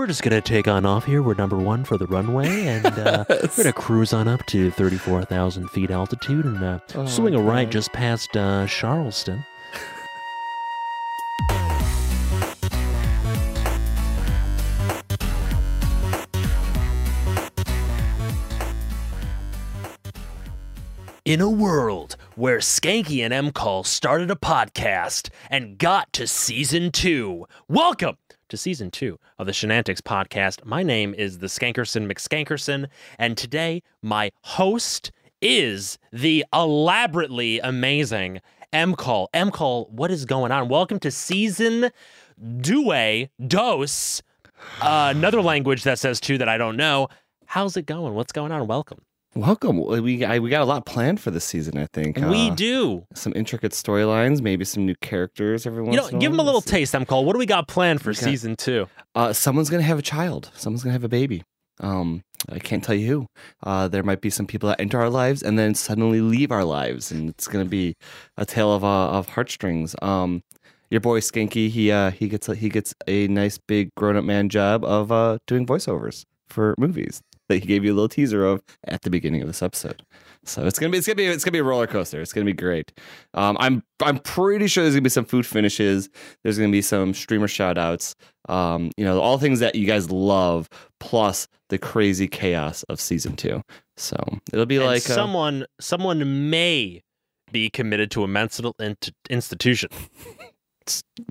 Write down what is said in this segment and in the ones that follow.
we're just gonna take on off here. We're number one for the runway, and uh, we're gonna cruise on up to thirty-four thousand feet altitude and uh, Oh, swing a right just past uh, Charleston. In a world where Skanky and M Call started a podcast and got to season two, welcome to season two of the Shenantics podcast. My name is the Skankerson McSkankerson, and today my host is the elaborately amazing M Call. M Call, what is going on? Welcome to season due dos, uh, another language that says two that I don't know. How's it going? What's going on? Welcome. Welcome. We I, we got a lot planned for this season. I think we Uh, do. some intricate storylines, maybe some new characters every once. You know, give them a little taste. I'm called. What do we got planned for got- season two? Uh, someone's gonna have a child. Someone's gonna have a baby. Um, I can't tell you who. Uh, there might be some people that enter our lives and then suddenly leave our lives, and it's gonna be a tale of uh, of heartstrings. Um, your boy Skanky, he uh, he gets a, he gets a nice big grown up man job of uh, doing voiceovers for movies that he gave you a little teaser of at the beginning of this episode. So it's gonna be it's gonna be it's gonna be a roller coaster. It's gonna be great. Um, I'm I'm pretty sure there's gonna be some food finishes. There's gonna be some streamer shout outs. Um, you know, all things that you guys love, plus the crazy chaos of season two. So it'll be And like uh, someone, someone may be committed to a mental int- institution.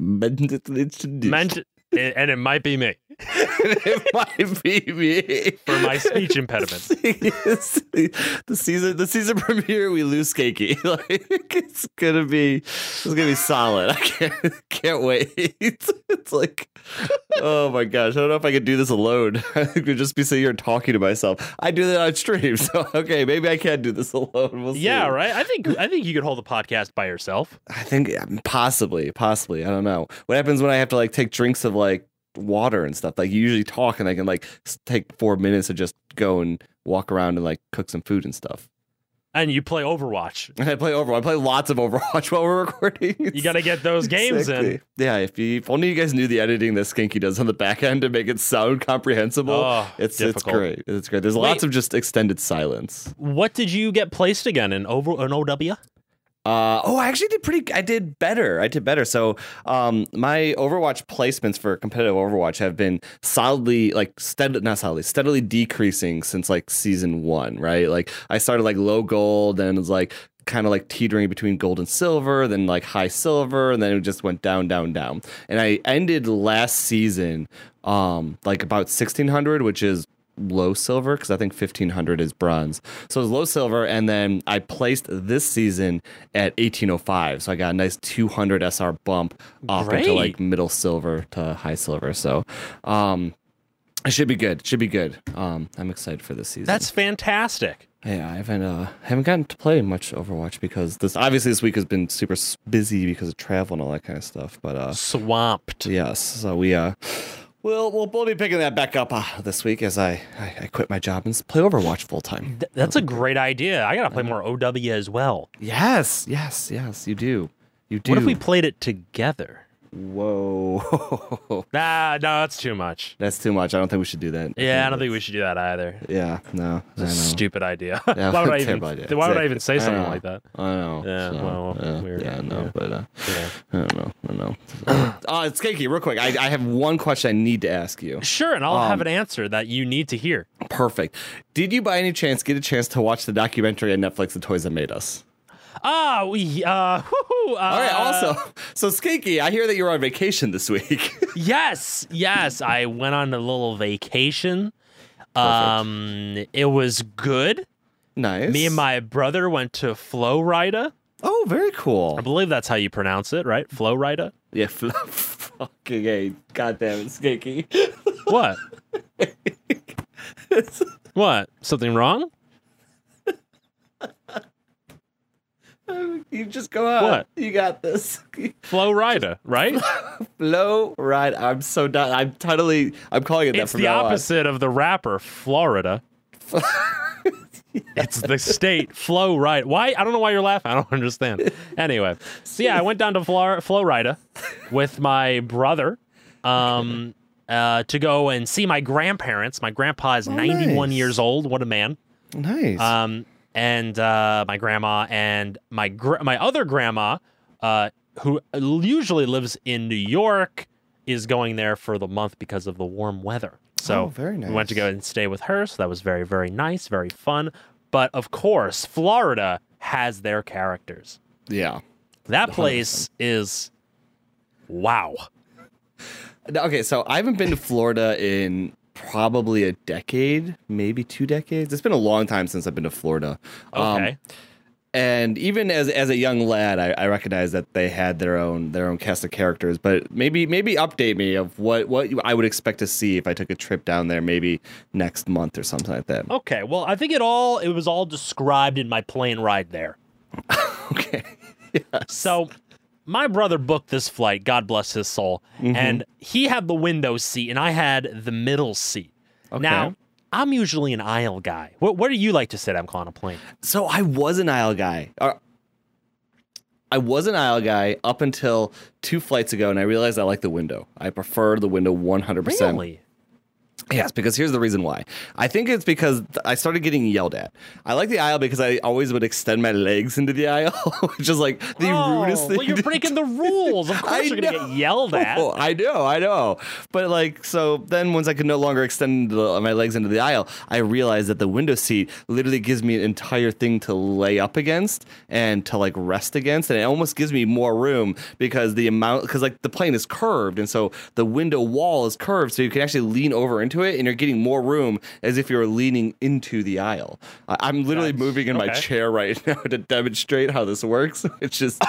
Meant, and it might be me it might be me for my speech impediment. the season, the season premiere, we lose Skakey. Like it's gonna be, it's gonna be solid. I can't, can't wait. It's like, oh my gosh, I don't know if I could do this alone. I think we'd just be sitting here talking to myself. I do that on stream, so okay, maybe I can do this alone. We'll see. Yeah, right. I think I think you could hold the podcast by yourself. I think possibly, possibly. I don't know. What happens when I have to like take drinks of like water and stuff? Like you usually talk and I can like take four minutes to just go and walk around and like cook some food and stuff. And you play Overwatch. And I play Overwatch. I play lots of Overwatch while we're recording. You got to get those games in. Yeah, if, you, if only you guys knew the editing that Skinky does on the back end to make it sound comprehensible. Oh, it's it's great. It's great. There's Wait. lots of just extended silence. What did you get placed again in over an OW? Uh, oh, I actually did pretty. I did better. I did better. So, um, my Overwatch placements for competitive Overwatch have been solidly, like, stead not solidly, steadily decreasing since like season one. Right? Like, I started like low gold, and it was like kind of like teetering between gold and silver, then like high silver, and then it just went down, down, down. And I ended last season, um, like about sixteen hundred, which is low silver because I think 1500 is bronze. So it was low silver, and then I placed this season at 1805. So I got a nice 200 SR bump off into like middle silver to high silver. So um, it should be good. It should be good. Um, I'm excited for this season. That's fantastic. yeah. I haven't uh, haven't gotten to play much Overwatch because this obviously this week has been super busy because of travel and all that kind of stuff. But uh, Swamped. Yes. So we uh we'll we'll, we'll be picking that back up uh, this week as I, I I quit my job and play Overwatch full time. Th- that's a great idea. I got to play more OW as well. Yes, yes, yes. You do. You do. What if we played it together? Whoa. Nah, no, that's too much. That's too much. I don't think we should do that. Yeah, I don't think we should do that either. Yeah. No. It's a stupid idea. Yeah, why would I even? idea. Why would I even say I something like that? I don't know. Yeah, So, well, yeah, weird. Yeah. No. Yeah. But uh, Yeah. I don't know. I don't know. uh, it's Skanky, real quick. I, I have one question I need to ask you. Sure, and I'll have Um, an answer that you need to hear. Perfect. Did you by any chance get a chance to watch the documentary on Netflix, The Toys That Made Us? Ah, we uh, uh All right. Also, so Skanky, I hear that you're on vacation this week. yes, yes, I went on a little vacation. Um, it was good. nice. Me and my brother went to Florida. Oh, very cool. I believe that's how you pronounce it, right? Florida. Yeah. Fl- fucking hey, goddamn it, Skanky. What? what? Something wrong? you just go out. What? You got this. Florida, right? Flow right. I'm so done. I'm totally. I'm calling it that it's from the now on. opposite of the rapper Flo Rida. It's the state flow right. Why? I don't know why you're laughing. I don't understand. Anyway, so yeah, I went down to Flor- Florida with my brother. Um, uh, to go and see my grandparents. My grandpa is Oh, 91 nice. years old. What a man. Nice. Um, and uh, my grandma and my gr- my other grandma, uh, who usually lives in New York, is going there for the month because of the warm weather. So Oh, very we went to go and stay with her. So that was very very nice, very fun. But of course, Florida has their characters. yeah. That place is wow. Okay, so I haven't been to Florida in probably a decade, maybe two decades. It's been a long time since I've been to Florida. Um, Okay. and even as as a young lad, I, I recognized that they had their own their own cast of characters. But maybe maybe update me of what what I would expect to see if I took a trip down there, maybe next month or something like that. okay. Well, I think it all it was all described in my plane ride there. Okay. So my brother booked this flight, God bless his soul, Mm-hmm. and he had the window seat and I had the middle seat. Okay. Now, I'm usually an aisle guy. What, what do you like to sit on on a plane? So I was an aisle guy. I was an aisle guy up until two flights ago, and I realized I like the window. I prefer the window 100%. Really? Yes, because here's the reason why. I think it's because I started getting yelled at. I like the aisle because I always would extend my legs into the aisle, which is like the oh, rudest thing. well, you're to breaking the rules. Of course, I you're gonna get yelled at. Oh, I know, I know. But like, so then once I could no longer extend the, my legs into the aisle, I realized that the window seat literally gives me an entire thing to lay up against and to like rest against, and it almost gives me more room because the amount, because like the plane is curved, and so the window wall is curved, so you can actually lean over into it, and you're getting more room as if you're leaning into the aisle. I'm literally That's- moving in my chair right now to demonstrate how this works. It's just.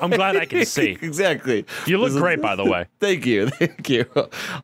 I'm glad I can see. exactly. You look This is- great, by the way. Thank you, thank you.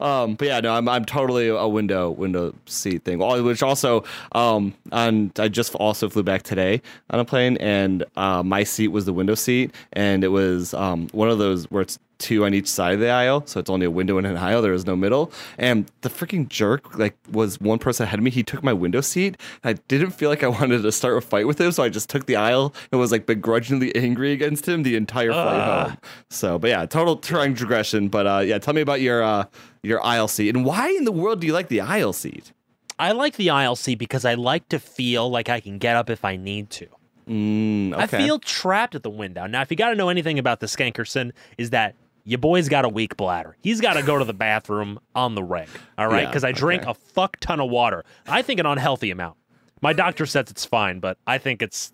Um, but yeah, no, I'm I'm totally a window window seat thing. Which also, um, and I just also flew back today on a plane, and uh, my seat was the window seat, and it was um one of those where it's two on each side of the aisle, so it's only a window and an aisle. There is no middle, and the freaking jerk like was one person ahead of me. He took my window seat. I didn't feel like I wanted to start a fight with him, so I just took the aisle and was like begrudgingly angry against him the entire flight Ugh. home. So, but yeah, total transgression. But uh, yeah, tell me about your uh, your aisle seat and why in the world do you like the aisle seat? I like the aisle seat because I like to feel like I can get up if I need to. Mm, okay. I feel trapped at the window. Now, if you got to know anything about the Skankerson, is that your boy's got a weak bladder. He's got to go to the bathroom on the reg. All right, Yeah, because I drink okay. a fuck ton of water. I think an unhealthy amount. My doctor says it's fine, but I think it's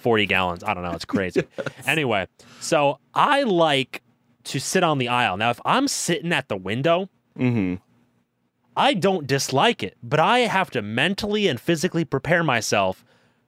40 gallons. I don't know. It's crazy. Anyway, so I like to sit on the aisle. Now, if I'm sitting at the window, hmm I don't dislike it, but I have to mentally and physically prepare myself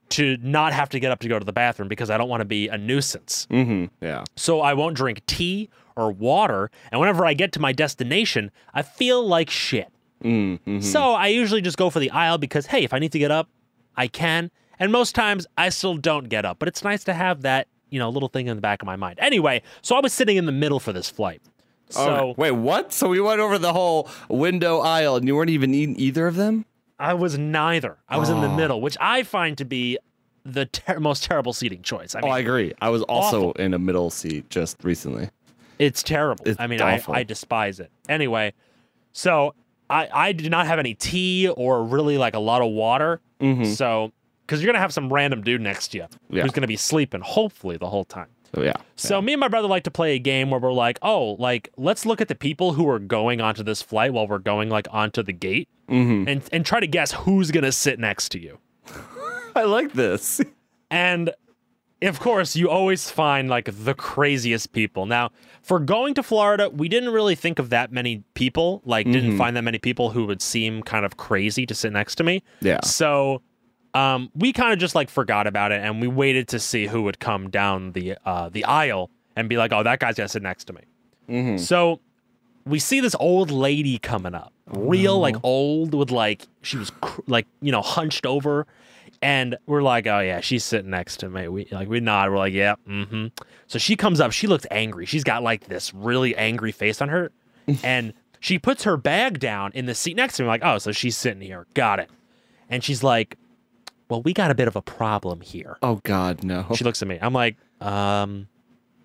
to not have to get up to go to the bathroom because I don't want to be a nuisance. hmm Yeah. So I won't drink tea or water. And whenever I get to my destination, I feel like shit. Mm-hmm. So I usually just go for the aisle because, hey, if I need to get up, I can. And most times I still don't get up, but it's nice to have that, you know, little thing in the back of my mind. Anyway, so I was sitting in the middle for this flight. So Okay. wait, what? So we went over the whole window aisle, and you weren't even in either of them. I was neither. I was in the Oh. middle, which I find to be the ter- most terrible seating choice. I oh, I agree. I was also in a middle seat just recently. It's terrible. It's I mean, I. I despise it. Anyway, so I, I do not have any tea or really like a lot of water. Mm-hmm. So, because you're going to have some random dude next to you Yeah. who's going to be sleeping, hopefully, the whole time. So yeah. So, me and my brother like to play a game where we're like, oh, like, let's look at the people who are going onto this flight while we're going like onto the gate hmm and, and try to guess who's going to sit next to you. I like this. And of course, you always find like the craziest people. Now, for going to Florida, we didn't really think of that many people, like, didn't find that many people who would seem kind of crazy to sit next to me. Yeah. So, um, we kind of just like forgot about it and we waited to see who would come down the uh, the aisle and be like, oh, that guy's gonna sit next to me. Mhm. So we see this old lady coming up, real like old with like she was cr- like you know hunched over, and we're like, oh yeah, she's sitting next to me. We like we nod, we're like, yeah, mm-hmm. So she comes up, she looks angry. She's got like this really angry face on her, and she puts her bag down in the seat next to me. like, oh, so she's sitting here, got it. And she's like, well, we got a bit of a problem here. Oh God, no. She looks at me. I'm like, um,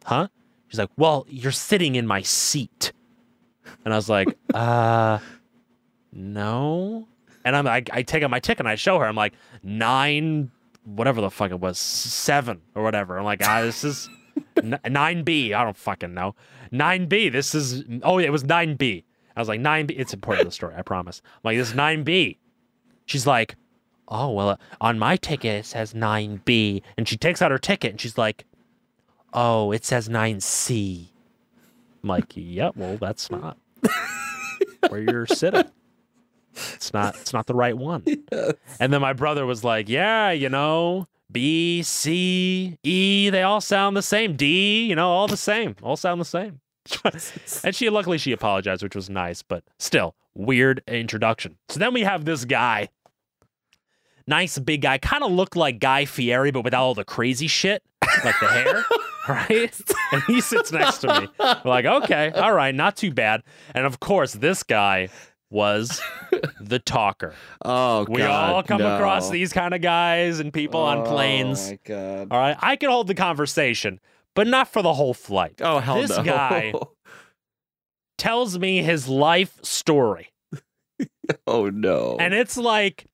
huh? She's like, well, you're sitting in my seat. And I was like, uh, no. And I'm like, I take out my ticket and I show her. I'm like, nine, whatever the fuck it was, seven or whatever. I'm like, ah, this is 9B. I don't fucking know. 9B. This is, oh, it was 9B. I was like, 9B. It's important to the story, I promise. I'm like, this is 9B. She's like, oh, well, uh, on my ticket, it says 9B. And she takes out her ticket and she's like, oh, it says 9C. I'm like, yeah, well, that's not where you're sitting. It's not it's not the right one. And then my brother was like, Yeah, you know, B, C, E, they all sound the same. D, you know, all the same. All sound the same. and she luckily she apologized, which was nice, but still, weird introduction. So then we have this guy. Nice big guy, kind of looked like Guy Fieri, but without all the crazy shit, like the hair, right? And he sits next to me. We're like, okay, all right, not too bad. And of course, this guy was the talker. Oh, We God, all come no. across these kind of guys and people on oh, planes. Oh my god. All right, I can hold the conversation, but not for the whole flight. Oh hell This no. guy- Tells me his life story. oh no. And it's like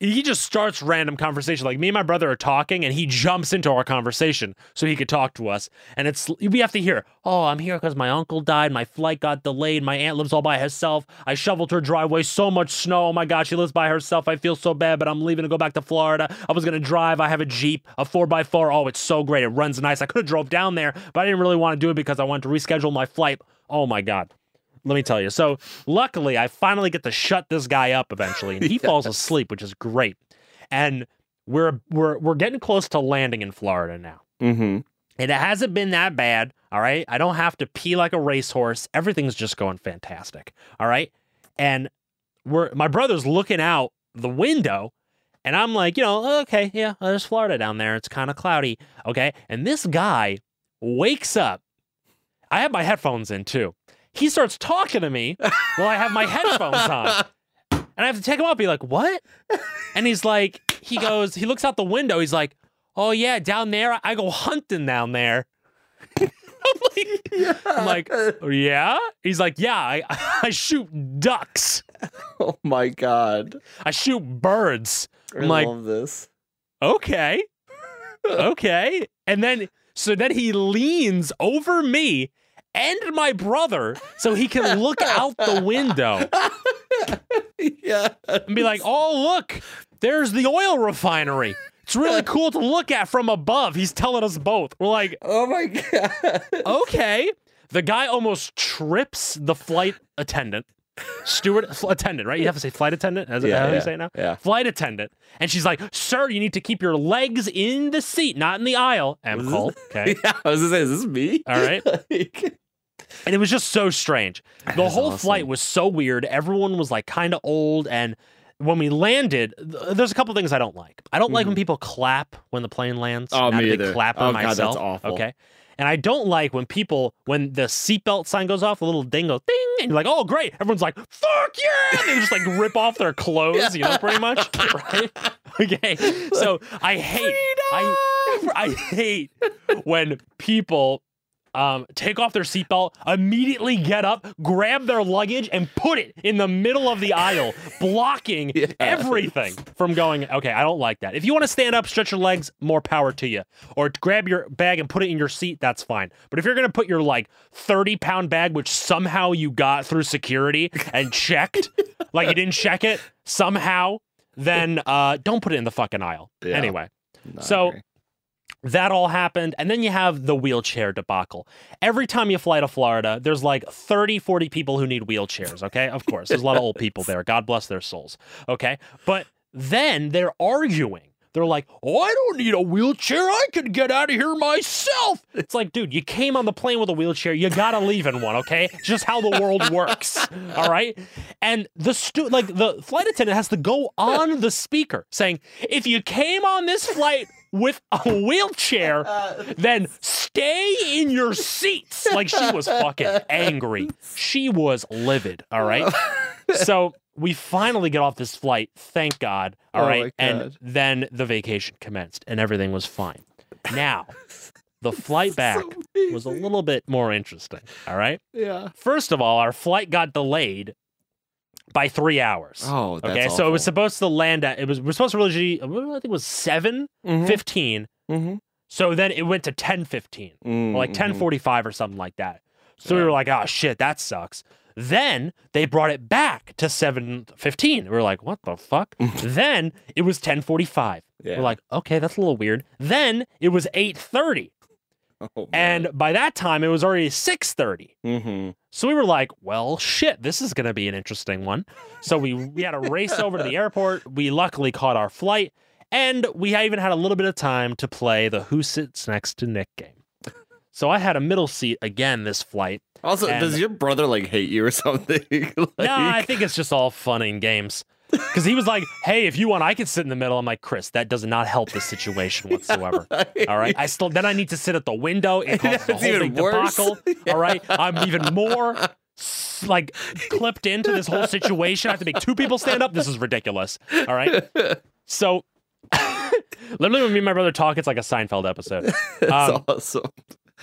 he just starts random conversation. Like me and my brother are talking, and he jumps into our conversation so he could talk to us. And it's we have to hear, oh, I'm here because my uncle died, my flight got delayed, my aunt lives all by herself. I shoveled her driveway, so much snow. Oh my god, she lives by herself. I feel so bad, but I'm leaving to go back to Florida. I was gonna drive. I have a Jeep, a four x four. Oh, it's so great. It runs nice. I could have drove down there, but I didn't really want to do it because I wanted to reschedule my flight. Oh my god. Let me tell you. So, luckily, I finally get to shut this guy up eventually, and he falls asleep, which is great. And we're we're we're getting close to landing in Florida now. mm-hmm. And it hasn't been that bad. All right. I don't have to pee like a racehorse. Everything's just going fantastic. All right. And we're my brother's looking out the window, and I'm like, you know, okay, yeah, there's Florida down there. It's kind of cloudy. Okay. And this guy wakes up. I have my headphones in too. He starts talking to me while I have my headphones on. And I have to take him off, be like, what? And he's like, he goes, he looks out the window. He's like, oh, yeah, down there, I go hunting down there. I'm like, yeah. I'm like, "Oh, yeah? He's like, yeah, I, I shoot ducks. Oh my god. I shoot birds. I I'm like, love this. okay, okay. And then, so then he leans over me and my brother so he can look out the window yeah. and be like, oh, look, there's the oil refinery. It's really cool to look at from above. He's telling us both. We're like, Oh my god. okay. The guy almost trips the flight attendant, steward attendant, right? You have to say flight attendant. Is that Yeah, how you yeah, say it now? yeah. Flight attendant, and she's like, "Sir, you need to keep your legs in the seat, not in the aisle." M Cole, okay. Yeah, I was gonna say, is this me? All right. Like- And it was just so strange. The whole awesome. flight was so weird. Everyone was like kind of old. And when we landed, th- there's a couple things I don't like. I don't like when people clap when the plane lands. Mm-hmm. Oh, me a big either. clapper Oh, God, that's myself. awful. Okay. And I don't like when people, when the seatbelt sign goes off, the little ding goes ding, and you're like, oh, great. Everyone's like, fuck yeah. And they just like rip off their clothes, you know, pretty much. right? Okay. So I hate, I, I hate when people um, take off their seatbelt, immediately get up, grab their luggage, and put it in the middle of the aisle, blocking Yes. everything from going. Okay, I don't like that. If you want to stand up, stretch your legs, more power to you. Or grab your bag and put it in your seat, that's fine. But if you're gonna put your like 30 pound bag, which somehow you got through security and checked, like you didn't check it somehow, then uh, don't put it in the fucking aisle. Yeah. Anyway. No, So-. That all happened. And then you have the wheelchair debacle. Every time you fly to Florida, there's like 30, 40 people who need wheelchairs. Okay. Of course. There's a lot of old people there. God bless their souls. Okay. But then they're arguing. They're like, oh, I don't need a wheelchair. I can get out of here myself. It's like, dude, you came on the plane with a wheelchair. You got to leave in one, okay? It's just how the world works. All right. And the stu- like the flight attendant has to go on the speaker saying, if you came on this flight with a wheelchair, uh, then stay in your seats. Like she was fucking angry. She was livid. All right. so we finally get off this flight. Thank God. All Oh right. my And then the vacation commenced and everything was fine. Now, the flight back So was a little bit more interesting. All right. yeah. First of all, our flight got delayed by three hours. Oh, that's okay, so it was supposed to land at it was we're supposed to really I think it was seven Mhm, fifteen. mhm, So then it went to ten fifteen. mm, or like mhm. 1045 or something like that. So we were like, oh shit, that sucks. Then they brought it back to 715. We were like, what the fuck? then it was 1045. Yeah. We're like, okay, that's a little weird. Then it was 830. Oh, And by that time it was already 630. hmm So we were like, well, shit, this is going to be an interesting one. So we, we had to race over to the airport. We luckily caught our flight. And we even had a little bit of time to play the Who Sits Next to Nick game. So I had a middle seat again this flight. Also, And- does your brother like hate you or something? like, No, I think it's just all fun and games. Because he was like, hey, if you want, I can sit in the middle. I'm like, Chris, that does not help the situation whatsoever. All right. I still, then I need to sit at the window. It causes a whole even big worse. debacle. All right. I'm even more like clipped into this whole situation. I have to make two people stand up. This is ridiculous. All right. So, literally, when me and my brother talk, it's like a Seinfeld episode. That's Um, awesome.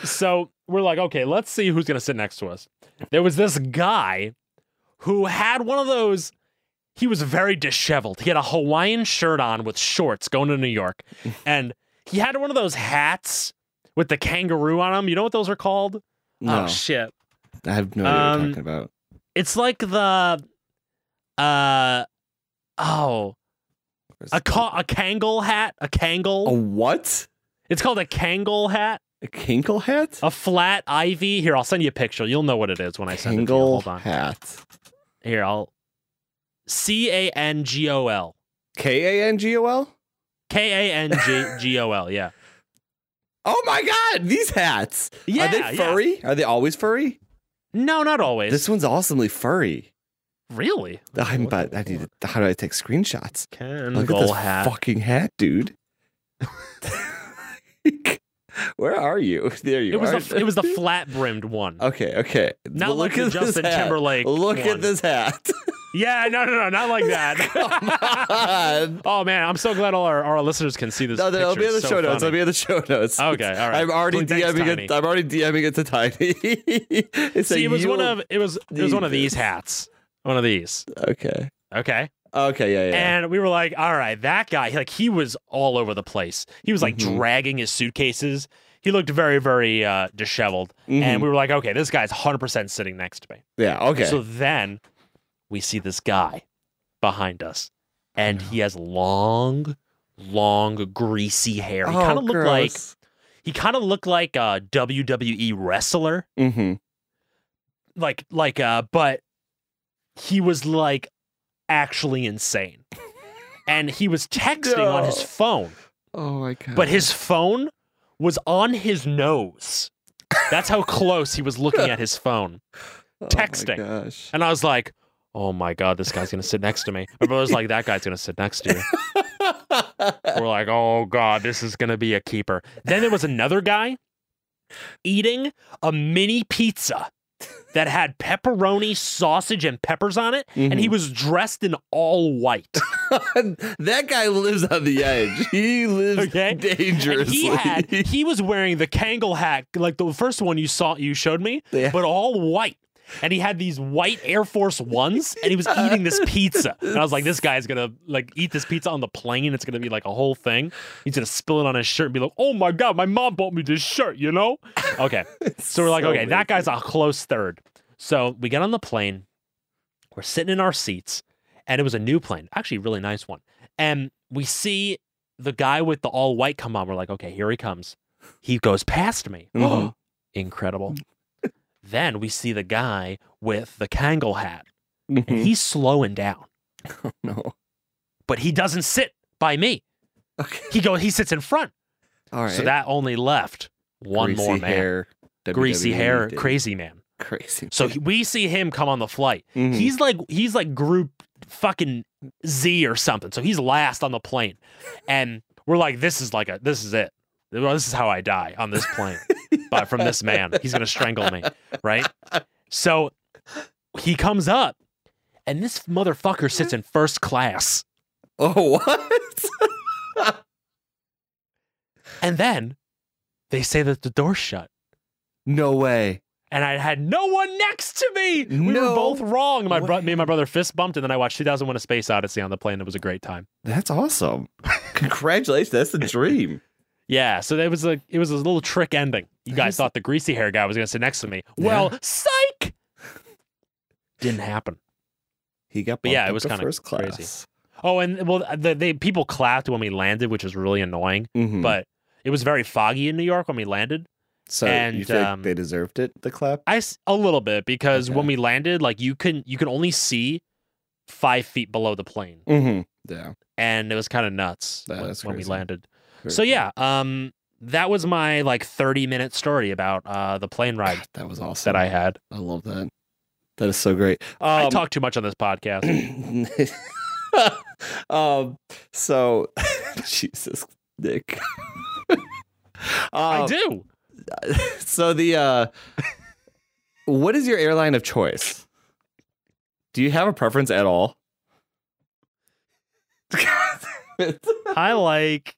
So we're like, okay, let's see who's gonna sit next to us. There was this guy who had one of those. He was very disheveled. He had a Hawaiian shirt on with shorts going to New York, and he had one of those hats with the kangaroo on them. You know what those are called? No, Oh shit! I have no idea what Um, you're talking about. It's like the, uh, oh, a ca- a Kangol hat, a Kangol. A what? It's called a Kangol hat, A kinkle hat? a flat ivy. Here, I'll send you a picture. You'll know what it is when I send it to you. Hold on. hat. Here, I'll C A N G O L. K A N G O L? K A N G G O L, yeah. Oh my god, these hats. Yeah. Are they yeah. furry? Are they always furry? No, not always. This one's awesomely furry. really? I'm but I need to, how do I take screenshots? Ken Look at this hat. fucking hat, dude. Where are you? There you it was are. the it was the flat brimmed one. Okay, okay. Not Well, like the Justin hat. Timberlake Look one. at this hat. Yeah, no, no, no, not like that. Oh man, I'm so glad all our, our listeners can see this. No, it'll be in the so show notes. It'll be in the show notes. Okay, all right. I'm already Well, thanks, DMing Tiny. it. I'm already DMing it to Tiny. See, it was one of it was it was one of these hats. One of these. Okay. Okay. Okay. Yeah. Yeah. And we were like, all right, that guy, like he was all over the place. He was like Mhm. dragging his suitcases. He looked very, very uh, disheveled. And Mhm. we were like, okay, this guy's 100% sitting next to me. yeah. Okay. So then we see this guy behind us, and he has long, long, greasy hair. He Oh, kind of looked like he kind of looked like a WWE wrestler, Mhm. like like uh, but he was like actually insane, and he was texting on his phone. Oh my god. but his phone was on his nose. That's how close he was looking at his phone. Oh my texting. gosh. And I was like, oh my God, this guy's to sit next to me. My brother's like, that guy's to sit next to you. We're like, oh God, this is to be a keeper. Then there was another guy eating a mini pizza that had pepperoni, sausage, and peppers on it. And he Mhm. was dressed in all white. that guy lives on the edge. He lives Okay. Dangerously. he had he was wearing the Kangol hat, like the first one you saw you showed me, Yeah. but all white. And he had these white Air Force Ones, and he was eating this pizza. And I was like, this guy's gonna like eat this pizza on the plane. It's gonna be like a whole thing. He's gonna spill it on his shirt and be like, oh my god, my mom bought me this shirt, you know? Okay. So we're like, So okay, that guy's a close third. So we get on the plane. We're sitting in our seats, and it was a new plane, actually, really nice one. And we see the guy with the all white come on. We're like, okay, here he comes. He goes past me. Mhm. Incredible. Then we see the guy with the Kangol hat, and Mhm. he's slowing down, Oh, no. but he doesn't sit by me. Okay. He go, he sits in front. All right. So that only left one Greasy more man, hair. greasy WWE hair, did. crazy man. Crazy. Man. So he- we see him come on the flight. Mhm. He's like he's like group fucking Z or something. So he's last on the plane, and we're like, this is like a this is it. This is how I die on this plane, but from this man, he's gonna strangle me, right? So he comes up, and this motherfucker sits in first class, Oh what? and then They say that the door's shut. No way. And I had no one next to me. We No were both wrong. My bro- me and my brother fist bumped, and then I watched 2001: A Space Odyssey on the plane. It was a great time. That's awesome. Congratulations. That's the dream. Yeah, so it was a it was a little trick ending. You guys thought the greasy hair guy was gonna sit next to me. Well, psych. Didn't happen. He got But yeah, it up was to kinda first crazy. class. Oh, and well, the, they people clapped when we landed, which was really annoying. Mhm. But it was very foggy in New York when we landed. so and, you feel um, they deserved it, the clap? I s- a little bit because Okay. when we landed, like you can you can only see five feet below the plane, Mm-hmm. Yeah. and it was kind of nuts That when, when we crazy. landed. Very So yeah, um, that was my like thirty minute story about uh the plane ride God, that was awesome. that I had. I love that. That is so great. I Um, talk too much on this podcast. um. So, Jesus, Nick. I Um, do. So the uh, what is your airline of choice? Do you have a preference at all? I like.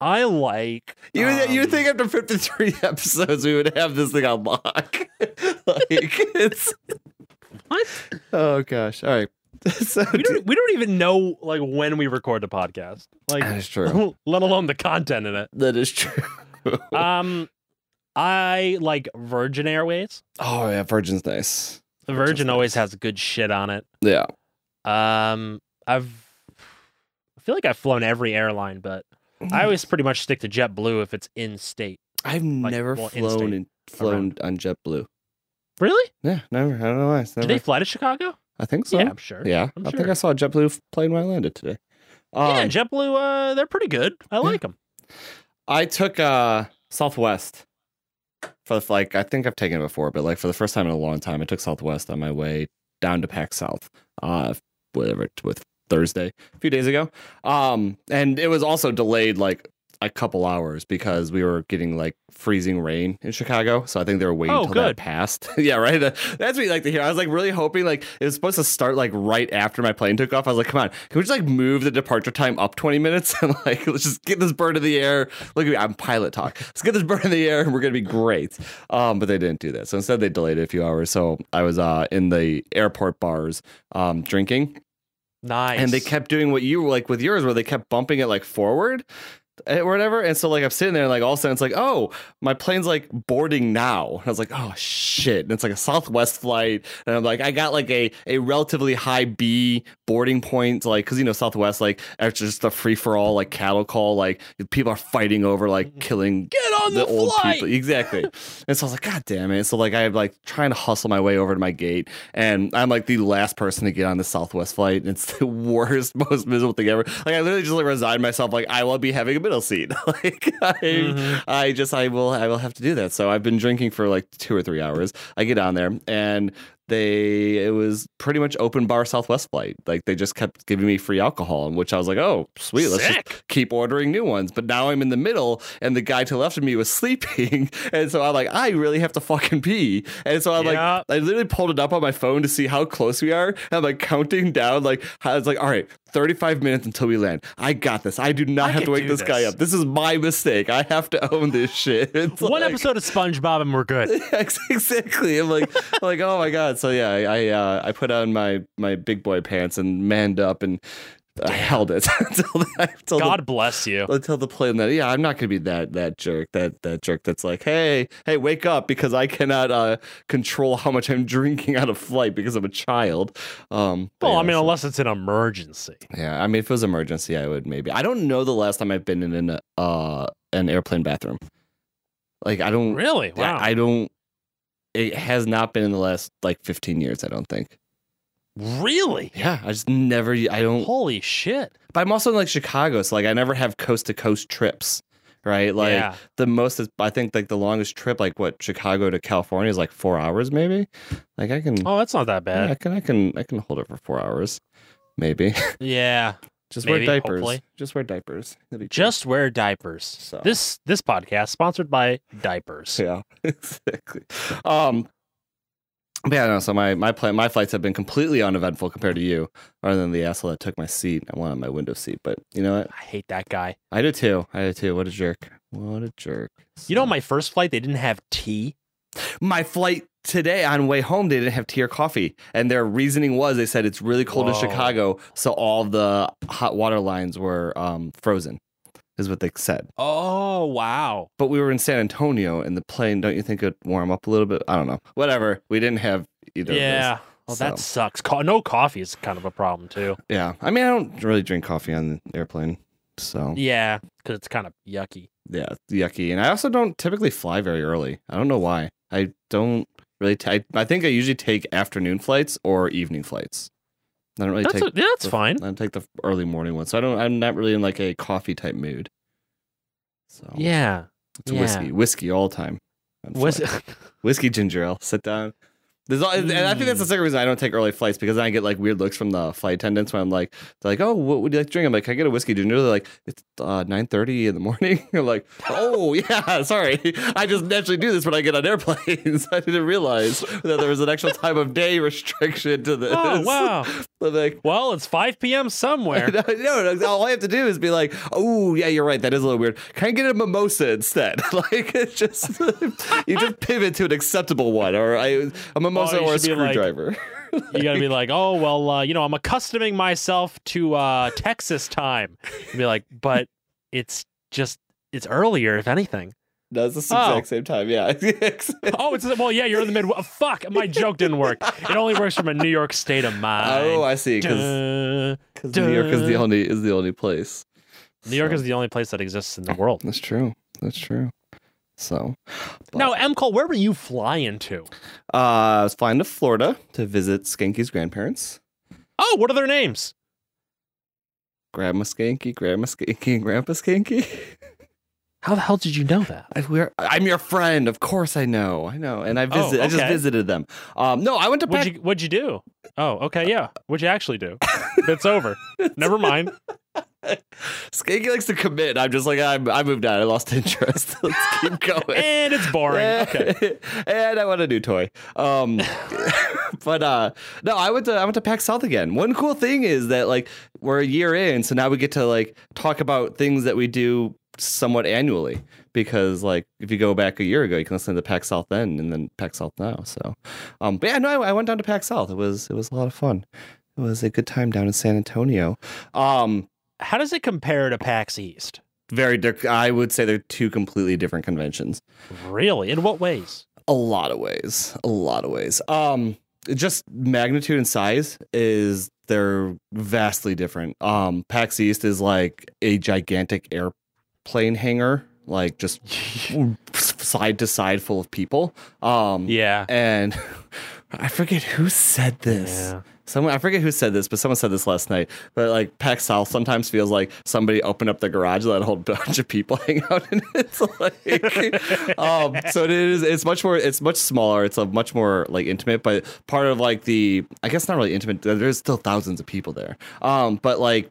I like. You would, you um, think after 53 episodes we would have this thing on lock. like it's What? oh gosh. All right. So We don't. We don't even know like when we record the podcast. Like, that is true. let alone the content in it. That is true. Um, I like Virgin Airways. oh yeah, Virgin's nice. The Virgin's Virgin always nice. has good shit on it. Yeah. Um, I've. I feel like I've flown every airline, but Mm. I always pretty much stick to JetBlue if it's in state. I've never well, flown and flown on JetBlue. Really? Yeah, never. I don't know why. Did they fly to Chicago? I think so. Yeah, I'm sure. Yeah, I'm I think. I saw a JetBlue plane when I landed today. yeah, Um, JetBlue. Uh, they're pretty good. I like them. I took uh Southwest for the, like I think I've taken it before, but like for the first time in a long time, I took Southwest on my way down to PAX South. Uh, whatever with Thursday a few days ago. Um, and it was also delayed like a couple hours because we were getting like freezing rain in Chicago. So I think they were waiting Oh, until that passed. yeah, right. That- That's what you like to hear. I was like really hoping like it was supposed to start like right after my plane took off. I was like, come on, can we just like move the departure time up 20 minutes and like let's just get this bird in the air. Look at me, I'm pilot talk. Let's get this bird in the air and we're gonna be great. Um, but they didn't do that. So instead they delayed it a few hours. So I was uh in the airport bars um drinking Nice. and they kept doing what you were like with yours, where they kept bumping it like forward Eh, or whatever. And so like I'm sitting there, and, like all of a sudden it's like, oh, my plane's like boarding now. And I was like, oh shit! And it's like a Southwest flight, and I'm like, I got like a a relatively high B boarding point, like because you know Southwest like it's just a free for all like cattle call, like people are fighting over like mm-hmm. killing get on the, old flight. people. Exactly. and so I was like, God damn it. So like I'm like trying to hustle my way over to my gate. And I'm like the last person to get on the Southwest flight. And it's the worst, most miserable thing ever. Like I literally just like resigned myself, like I will be having middle seat. like I Mhm. I just I will I will have to do that. So I've been drinking for like two or three hours. I get on there and they it was pretty much open bar Southwest flight. Like they just kept giving me free alcohol, which I was like, oh sweet, let's just keep ordering new ones. But now I'm in the middle, and the guy to the left of me was sleeping, and so I'm like, I really have to fucking pee. And so I'm Yeah. like, I literally pulled it up on my phone to see how close we are. And I'm like counting down, like I was like, all right, 35 minutes until we land. I got this. I do not I have to wake do this, guy up. This is my mistake. I have to own this shit. It's One like- episode of SpongeBob and we're good. exactly. I'm like, I'm like, oh my god. So yeah, I I, uh, I put on my my big boy pants and manned up and I held it until the, until the God bless you. until the plane that yeah i'm not gonna be that that jerk that that jerk that's like hey hey wake up because i cannot uh control how much i'm drinking out of flight because i'm a child um Well, I mean, so- unless it's an emergency. yeah i mean if it was emergency i would maybe i don't know the last time i've been in an uh an airplane bathroom like i don't Really? Wow. I, I don't it has not been in the last like 15 years i don't think really? yeah i just never i don't Holy shit. But I'm also in like Chicago, so like I never have coast to coast trips, right? Like yeah. the most is I think like the longest trip, like what Chicago to California is like four hours, maybe. Like I can, Oh, that's not that yeah, I can, I can, I can hold it for four hours, maybe. Yeah. Just Maybe, wear diapers. hopefully. Just wear diapers. That'd be cool. Just wear diapers. So. This this podcast sponsored by diapers. yeah, exactly. Um, But yeah, no. So my my my flights have been completely uneventful compared to you, other than the asshole that took my seat. I wanted my window seat, but you know what? I hate that guy. I did too. I did too. What a jerk. What a jerk. You know, my first flight, they didn't have tea. my flight today on way home they didn't have tea or coffee and their reasoning was they said it's really cold in chicago so all the hot water lines were um, frozen is what they said. Oh, wow. but we were in san antonio and the plane don't you think it'd warm up a little bit? I don't know. Whatever. We didn't have either Yeah. Well, of those that so, sucks. Co- no coffee is kind of a problem, too. yeah. I mean i don't really drink coffee on the airplane so. Yeah, because it's kind of yucky. yeah yucky. And i also don't typically fly very early. I don't know why. I don't really ta- I I think i usually take afternoon flights or evening flights i don't really That's, take a- yeah, that's the- fine. I take the early morning one, so I don't. I'm not really in like a coffee type mood. So Yeah. it's yeah. whiskey, whiskey all the time. flight. whiskey ginger ale? Sit down. There's all, and I think that's the second reason I don't take early flights because then I get like weird looks from the flight attendants when I'm like, they're like, oh, what would you like to drink? I'm like, can I get a whiskey ginger? They're like, it's uh, 9:30 in the morning. I'm like, oh yeah, sorry, I just naturally do this when I get on airplanes. I didn't realize that there was an actual time of day restriction to this. oh, wow. Like, Well, it's 5 p.m. somewhere. no, no, no, all I have to do is be like, oh yeah, you're right. That is a little weird. Can I get a mimosa instead? like it's just you just pivot to an acceptable one, or I, a mimosa Oh, you or a be like- screwdriver. You got to be like, oh, well, uh, you know, I'm accustoming myself to uh, Texas time. And be like, but it's just, it's earlier, if anything. no, it's the Oh. exact same time. Yeah. Oh, it's, well, yeah, you're in the Midwest. Fuck, my joke didn't work. It only works from a New York state of mind. oh, I see. Because New York is the only is the only place. New York So, is the only place that exists in the world. That's true. That's true. So, but- Now, M. Cole, where were you flying to? uh, I was flying to Florida to visit Skanky's grandparents. Oh, what are their names? Grandma Skanky, Grandma Skanky, and Grandpa Skanky. How the hell did you know that? I, I'm your friend. Of course I know. I know. And I Oh, visit. I just visited them. Um, no, I went to What'd you What'd you do? Oh, okay, yeah. What'd you actually do? it's over. Never mind. Skanky likes to commit. I'm just like I'm, I moved on. I lost interest. Let's keep going. And it's boring. Okay. and I want a new toy. Um, but uh, no, I went to I went to PAX South again. One cool thing is that like we're a year in, so now we get to like talk about things that we do somewhat annually. Because like if you go back a year ago, you can listen to PAX South then and then PAX South now. So, um, but yeah, no, I, I went down to PAX South. It was it was a lot of fun. It was a good time down in San Antonio. Um, How does it compare to PAX East? very diff- I would say they're two completely different conventions. Really? In what ways? A lot of ways. A lot of ways. Um just magnitude and size is they're vastly different. Um PAX East is like a gigantic airplane hangar, like just side to side full of people. Um Yeah. and I forget who said this. Yeah. Someone I forget who said this, but someone said this last night. But like PAX South sometimes feels like somebody opened up the garage and let a whole bunch of people hang out in it. It's like um so it is it's much more it's much smaller. It's a much more like intimate, but part of like the I guess not really intimate, there's still thousands of people there. Um but like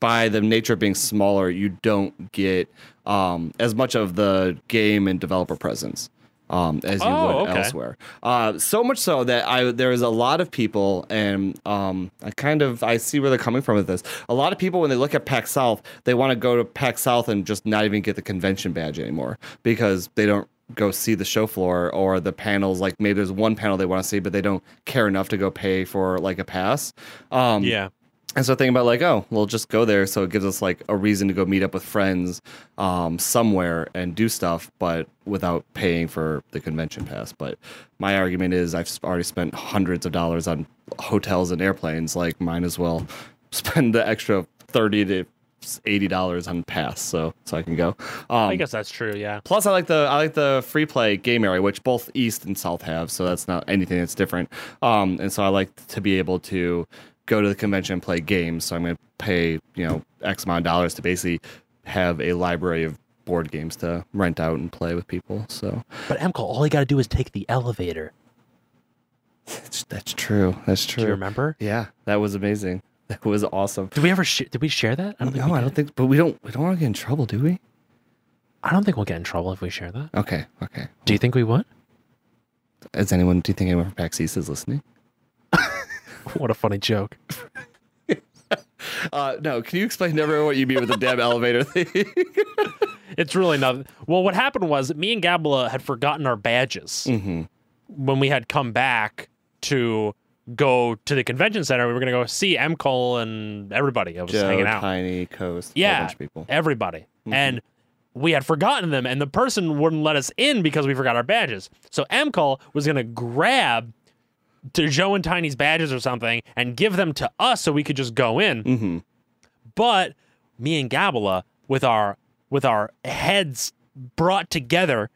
by the nature of being smaller, you don't get um, as much of the game and developer presence um, as you Oh, would okay. elsewhere. Uh, so much so that I there is a lot of people, and um, I kind of I see where they're coming from with this. A lot of people when they look at PAX South, they want to go to PAX South and just not even get the convention badge anymore because they don't go see the show floor or the panels like maybe there's one panel they want to see but they don't care enough to go pay for like a pass um Yeah. And so thinking about like, oh, we'll just go there, so it gives us like a reason to go meet up with friends um, somewhere and do stuff, but without paying for the convention pass. But my argument is, I've already spent hundreds of dollars on hotels and airplanes. Like, might as well spend the extra thirty to eighty dollars on pass, so so I can go. Um, I guess that's true. Yeah. Plus, I like the I like the free play game area, which both East and South have. So that's not anything that's different. Um, and so I like to be able to go to the convention and play games. So I'm going to pay you know X amount of dollars to basically have a library of board games to rent out and play with people. So But Emco, all you got to do is take the elevator. that's, that's true. That's Do true. you remember? Yeah, that was amazing. That was awesome. Did we ever? Sh- did we share that? I don't think. No, we I don't think. But we don't. We don't want to get in trouble, do we? I don't think we'll get in trouble if we share that. Okay. Okay. Do you think we would? Is anyone? Do you think anyone from PAX East is listening? What a funny joke. Uh, no. Can you explain to everyone what you mean with the damn elevator thing? It's really nothing. Well, what happened was me and Gabla had forgotten our badges when we had come back to go to the convention center. We were going to go see M. Cole and everybody. I was Joe, hanging out. Tiny, Coast, yeah, bunch of people. everybody. And we had forgotten them, and the person wouldn't let us in because we forgot our badges. So MCall was going to grab to Joe and Tiny's badges or something and give them to us so we could just go in. Mm-hmm. But me and Gabala, with our with our heads brought together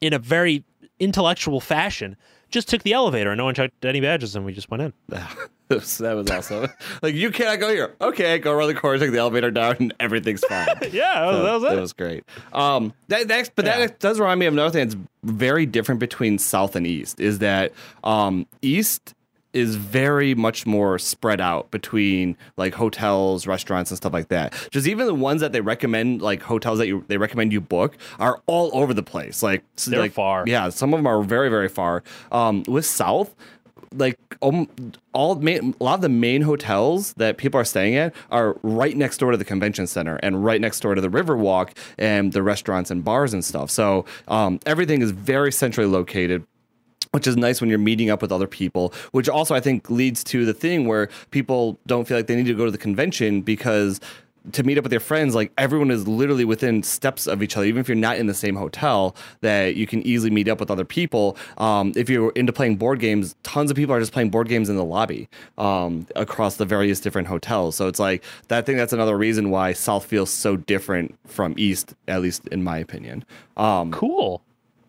in a very intellectual fashion, just took the elevator and no one checked any badges and we just went in. that was awesome. like you cannot go here. Okay, go around the corner, take the elevator down, and everything's fine. Yeah, that was, that was it. It was great. Um, that, that but Yeah. that does remind me of another thing that's very different between South and East. Is that um, East is very much more spread out between like hotels, restaurants, and stuff like that. Just even the ones that they recommend, like hotels that you they recommend you book, are all over the place. Like They're like, far. Yeah, some of them are very very far. Um, with South. Like um, all main, a lot of the main hotels that people are staying at are right next door to the convention center and right next door to the Riverwalk and the restaurants and bars and stuff. So um, everything is very centrally located which is nice when you're meeting up with other people, which also I think leads to the thing where people don't feel like they need to go to the convention because to meet up with your friends, like everyone is literally within steps of each other, even if you're not in the same hotel, that you can easily meet up with other people. Um, if you're into playing board games, tons of people are just playing board games in the lobby um, across the various different hotels. So it's like, that, I think that's another reason why South feels so different from East, at least in my opinion. Um, Cool.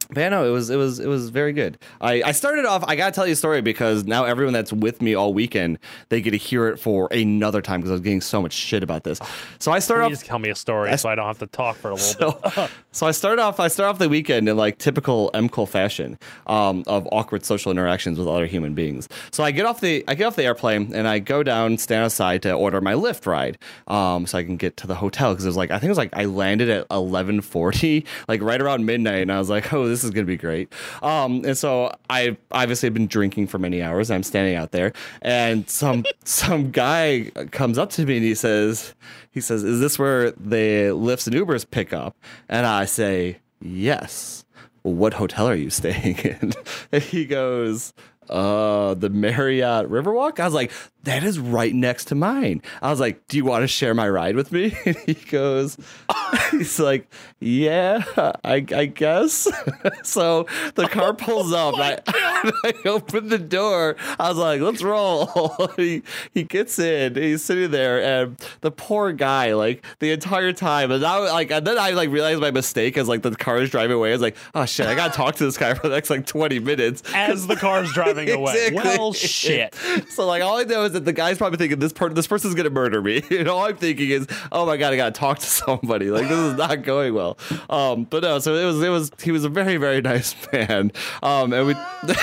But yeah, no, it was it was it was very good. I, I started off. I gotta tell you a story because now everyone that's with me all weekend they get to hear it for another time because I was getting so much shit about this. So I started Please tell me a story so I don't have to talk for a little bit. off. So, so I started off. I started off the weekend in like typical M. Cole fashion um, of awkward social interactions with other human beings. So I get off the I get off the airplane and I go down, stand outside to order my Lyft ride, um, so I can get to the hotel because it was like I think it was like I landed at eleven forty, like right around midnight, and I was like, oh, this is gonna be great. Um, and so I obviously have been drinking for many hours. I'm standing out there, and some some guy comes up to me and he says, he says, "Is this where the Lyfts and Ubers pick up?" And I say, "Yes." What hotel are you staying in? And he goes, uh, the Marriott Riverwalk. I was like, that is right next to mine. I was like, do you want to share my ride with me? And he goes, he's like, yeah, I, I guess. so the car oh pulls up. and I, I open the door. I was like, let's roll. he, he gets in. He's sitting there, and the poor guy, like the entire time, and I like, and then I like realized my mistake as like the car is driving away. I was like, oh shit, I gotta talk to this guy for the next like twenty minutes. As the car's driving away. Exactly. Well, shit. So like all I know is that the guy's probably thinking this per- this person's gonna murder me. And all I'm thinking is, oh my god, I gotta talk to somebody. Like this is not going well. Um, but no, so it was it was he was a very very nice man. Um, and we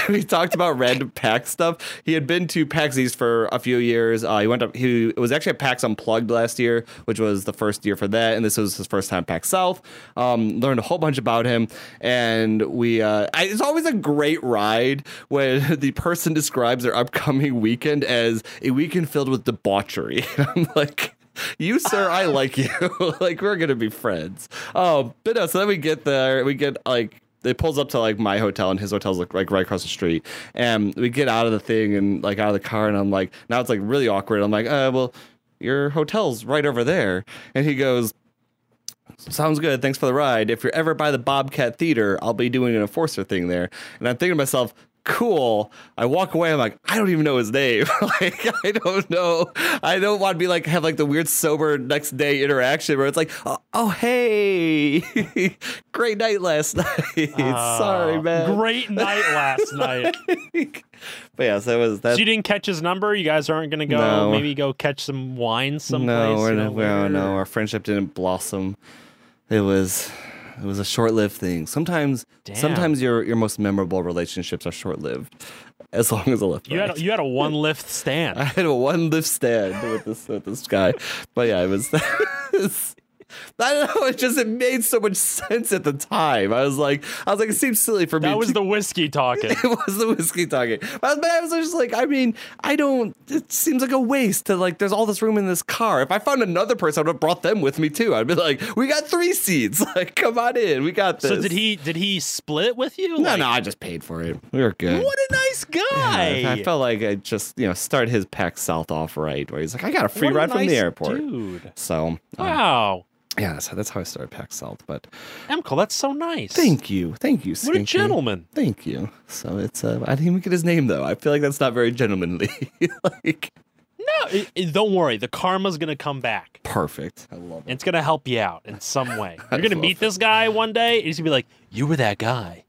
we talked about random PAX stuff. He had been to PAX East for a few years. Uh, he went up. He was actually at PAX Unplugged last year, which was the first year for that, and this was his first time PAX South. Um, learned a whole bunch about him, and we. Uh, I, it's always a great ride when the person describes their upcoming weekend as a weekend filled with debauchery. I'm like. You sir, I like you. like we're gonna be friends. Oh, but no. So then we get there. We get like it pulls up to like my hotel and his hotel's like, like right across the street. And we get out of the thing and like out of the car and I'm like, now it's like really awkward. I'm like, uh, well, your hotel's right over there. And he goes, Sounds good. Thanks for the ride. If you're ever by the Bobcat Theater, I'll be doing an enforcer thing there. And I'm thinking to myself, cool. I walk away. I'm like, I don't even know his name. like, I don't know. I don't want to be like, have like the weird sober next day interaction where it's like, oh, oh hey, great night last night. Ah, Sorry, Oh, man. Great night last night. but yeah, so that was that. So you didn't catch his number? You guys aren't gonna go No. maybe go catch some wine someplace? no, we're you know, not, well, where- no, our friendship didn't blossom. It was, it was a short-lived thing. Sometimes, Damn. sometimes your your most memorable relationships are short-lived, as long as a lift. You had a, you had a one lift stand. I had a one lift stand with this with this guy, but yeah, it was. I don't know. It just it made so much sense at the time. I was like, I was like, it seems silly for me. That was the whiskey talking. it was the whiskey talking. But, I was just like, I mean, I don't. It seems like a waste to like. There's all this room in this car. If I found another person, I would have brought them with me too. I'd be like, we got three seats. Like, come on in. We got this. So did he did he split with you? No, Like, no. I just paid for it. We were good. What a nice guy. Yeah, I felt like I just you know start his PAX South off right, where he's like, I got a free What a ride from the airport. Dude. So uh, Wow. Yeah, so that's how I started PAX South. But M. Cole, that's so nice. thank you, thank you, What a gentleman. Thank you. So it's uh, I didn't even get his name though. I feel like that's not very gentlemanly. like No, it- it- don't worry. The karma's gonna come back. perfect. I love And it's gonna help you out in some way. You're gonna meet this guy one day, and he's gonna be like, "You were that guy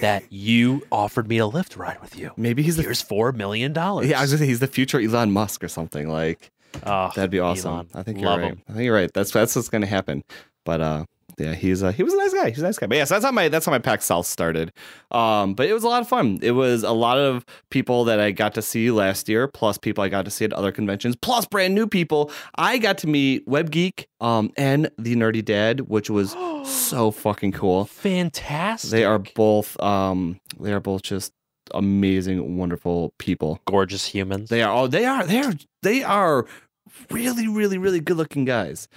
that you offered me a Lyft ride with you. Maybe he's the Here's four million dollars." yeah. I was gonna say he's the future Elon Musk or something. Like Oh, that'd be awesome. Elon. I think you're Love right. him. I think you're right. That's that's what's gonna happen. But uh, yeah, he's uh, he was a nice guy. He's a nice guy. But yeah, so that's how my that's how my PAX South started. Um, but it was a lot of fun. It was a lot of people that I got to see last year, plus people I got to see at other conventions, plus brand new people. I got to meet WebGeek um and the Nerdy Dad, which was so fucking cool. Fantastic. They are both um they are both just amazing, wonderful people. gorgeous humans. They are oh they are they are they are really, really, really good looking guys.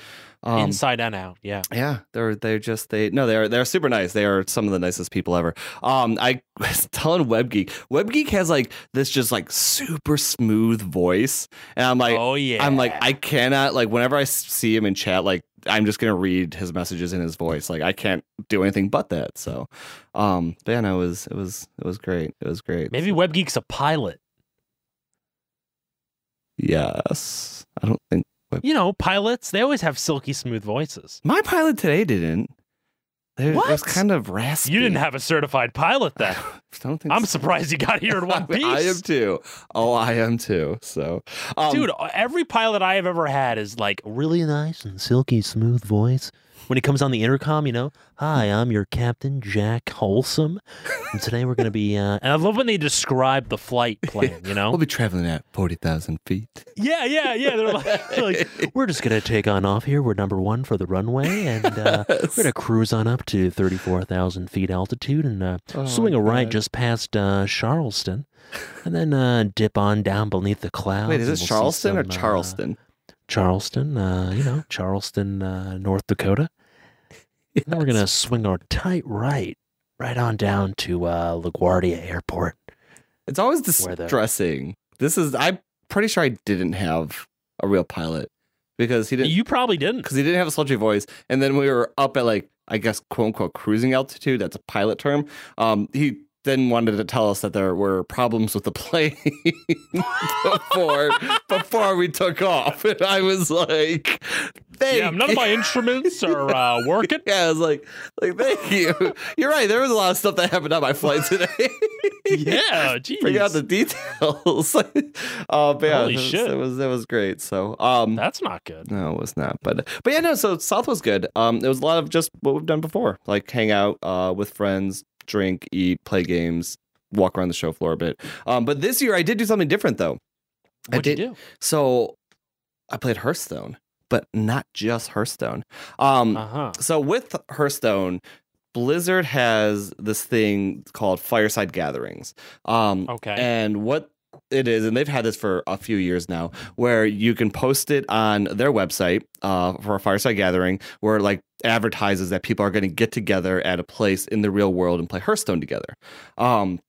Um, Inside and out. Yeah. yeah, they're they're just they no they're they're super nice. They are some of the nicest people ever. Um, I was telling WebGeek, WebGeek has like this just like super smooth voice, and I'm like, oh yeah. I'm like I cannot like whenever I see him in chat, like I'm just gonna read his messages in his voice. Like I can't do anything but that. So, um, yeah, no, it was it was it was great. It was great. maybe WebGeek's a pilot. Yes, I don't think You know, pilots they always have silky smooth voices. my pilot today didn't. It, it was kind of raspy. You didn't have a certified pilot then. I don't think I'm so. surprised you got here in one piece. I am too. Oh, I am too. So, um, Dude, every pilot I have ever had is like really nice and silky smooth voice. When he comes on the intercom, you know, hi, I'm your captain, Jack Wholesome, and today we're gonna be. Uh... And I love when they describe the flight plan. You know, we'll be traveling at forty thousand feet. yeah, yeah, yeah. They're like, they're like, we're just gonna take on off here. We're number one for the runway, and uh, we're gonna cruise on up to thirty-four thousand feet altitude and uh, Oh, swing a right God. just past uh, Charleston, and then uh, dip on down beneath the clouds. Wait, is and it we'll see Charleston or some, uh, Charleston? Charleston, uh, you know, Charleston, uh, North Dakota. And then we're gonna swing our tight right, right on down to uh, LaGuardia Airport. It's always Where the- distressing. This is. I'm pretty sure I didn't have a real pilot because he didn't. You probably didn't. Because he didn't have a sultry voice, and then we were up at like I guess quote unquote cruising altitude. That's a pilot term. Um, he then wanted to tell us that there were problems with the plane before before we took off, and I was like, "Thank Yeah, none of my instruments are uh, working. Yeah, I was like, like, thank you. You're right. There was a lot of stuff that happened on my flight today. Yeah, geez. Forgot the details. uh, but yeah, Holy it was, shit. it was it was great. So, um, That's not good. no, it was not. But but yeah, no. So South was good. Um, it was a lot of just what we've done before, like hang out uh with friends, drink, eat, play games, walk around the show floor a bit. Um, but this year I did do something different though. I What'd you did- do? So I played Hearthstone, but not just Hearthstone. Um, Uh huh. so with Hearthstone, Blizzard has this thing called Fireside Gatherings. Um, Okay. And what it is, and they've had this for a few years now, where you can post it on their website uh, for a fireside gathering, where like advertises that people are going to get together at a place in the real world and play Hearthstone together. Um,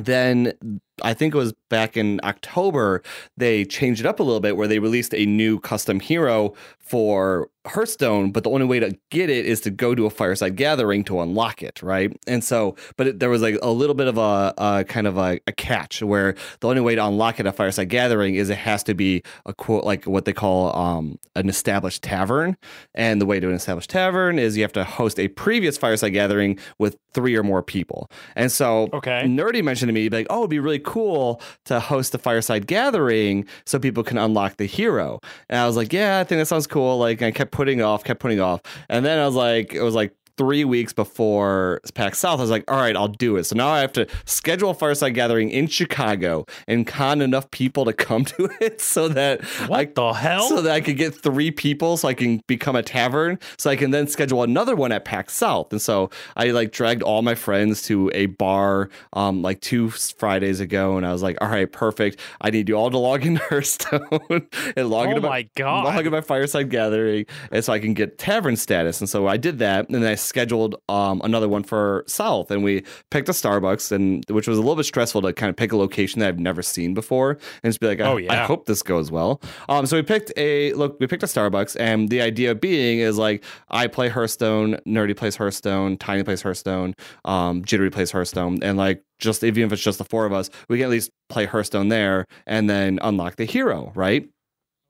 then I think it was back in October, they changed it up a little bit where they released a new custom hero for Hearthstone, but the only way to get it is to go to a fireside gathering to unlock it, right? And so, but it, there was like a little bit of a, a kind of a, a catch where the only way to unlock it at a fireside gathering is it has to be a quote like what they call um, an established tavern, and the way to an established tavern is you have to host a previous fireside gathering with three or more people, and so Okay. Nerdy mentioned to me like, oh, it'd be really cool to host a fireside gathering so people can unlock the hero. And I was like, yeah, I think that sounds cool. Like I kept putting off, kept putting off, and then I was like, it was like three weeks before PAX South. I was like, all right, I'll do it. So now I have to schedule a fireside gathering in Chicago and con enough people to come to it so that What I the hell? so that I could get three people so I can become a tavern so I can then schedule another one at PAX South. And so I like dragged all my friends to a bar um like two Fridays ago and I was like, all right, perfect. I need you all to log into Hearthstone and log oh into my god. log into my fireside gathering and so I can get tavern status. And so I did that and then I scheduled um another one for South and we picked a Starbucks and which was a little bit stressful to kind of pick a location that I've never seen before and just be like, I, Oh, I hope this goes well. Um, so we picked a look. We picked a Starbucks, and the idea being is like I play Hearthstone, Nerdy plays Hearthstone, Tiny plays Hearthstone, um, Jittery plays Hearthstone, and like just even if it's just the four of us, we can at least play Hearthstone there, and then unlock the hero, right?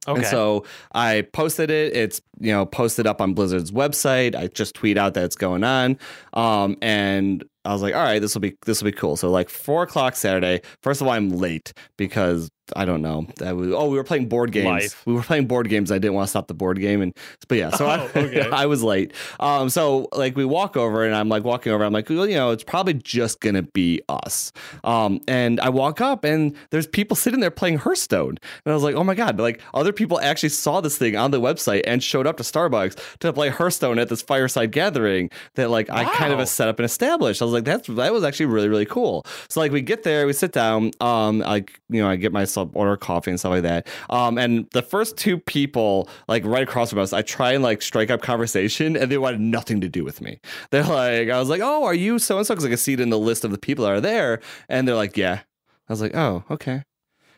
Okay. And so I posted it. It's you know posted up on Blizzard's website. I just tweet out that it's going on, um, and I was like, all right, this will be this will be cool. So like four o'clock Saturday. First of all, I'm late because I don't know. That was, oh, we were playing board games. Life. We were playing board games. I didn't want to stop the board game, and but yeah. So Oh, I, okay. I was late. Um, so like we walk over, and I'm like walking over. I'm like, well, you know, it's probably just gonna be us. Um, and I walk up, and there's people sitting there playing Hearthstone, and I was like, oh my god, like other people actually saw this thing on the website and showed up to Starbucks to play Hearthstone at this fireside gathering that like I kind of set up and established. I was like, that's that was actually really really cool. So like we get there, we sit down, um, like you know, I get myself order coffee and stuff like that. Um, and the first two people like right across from us, I try and like strike up conversation, and they wanted nothing to do with me. They're like, I was like, oh, are you so and so? Because I can see it in the list of the people that are there, and they're like, yeah. I was like, oh, okay.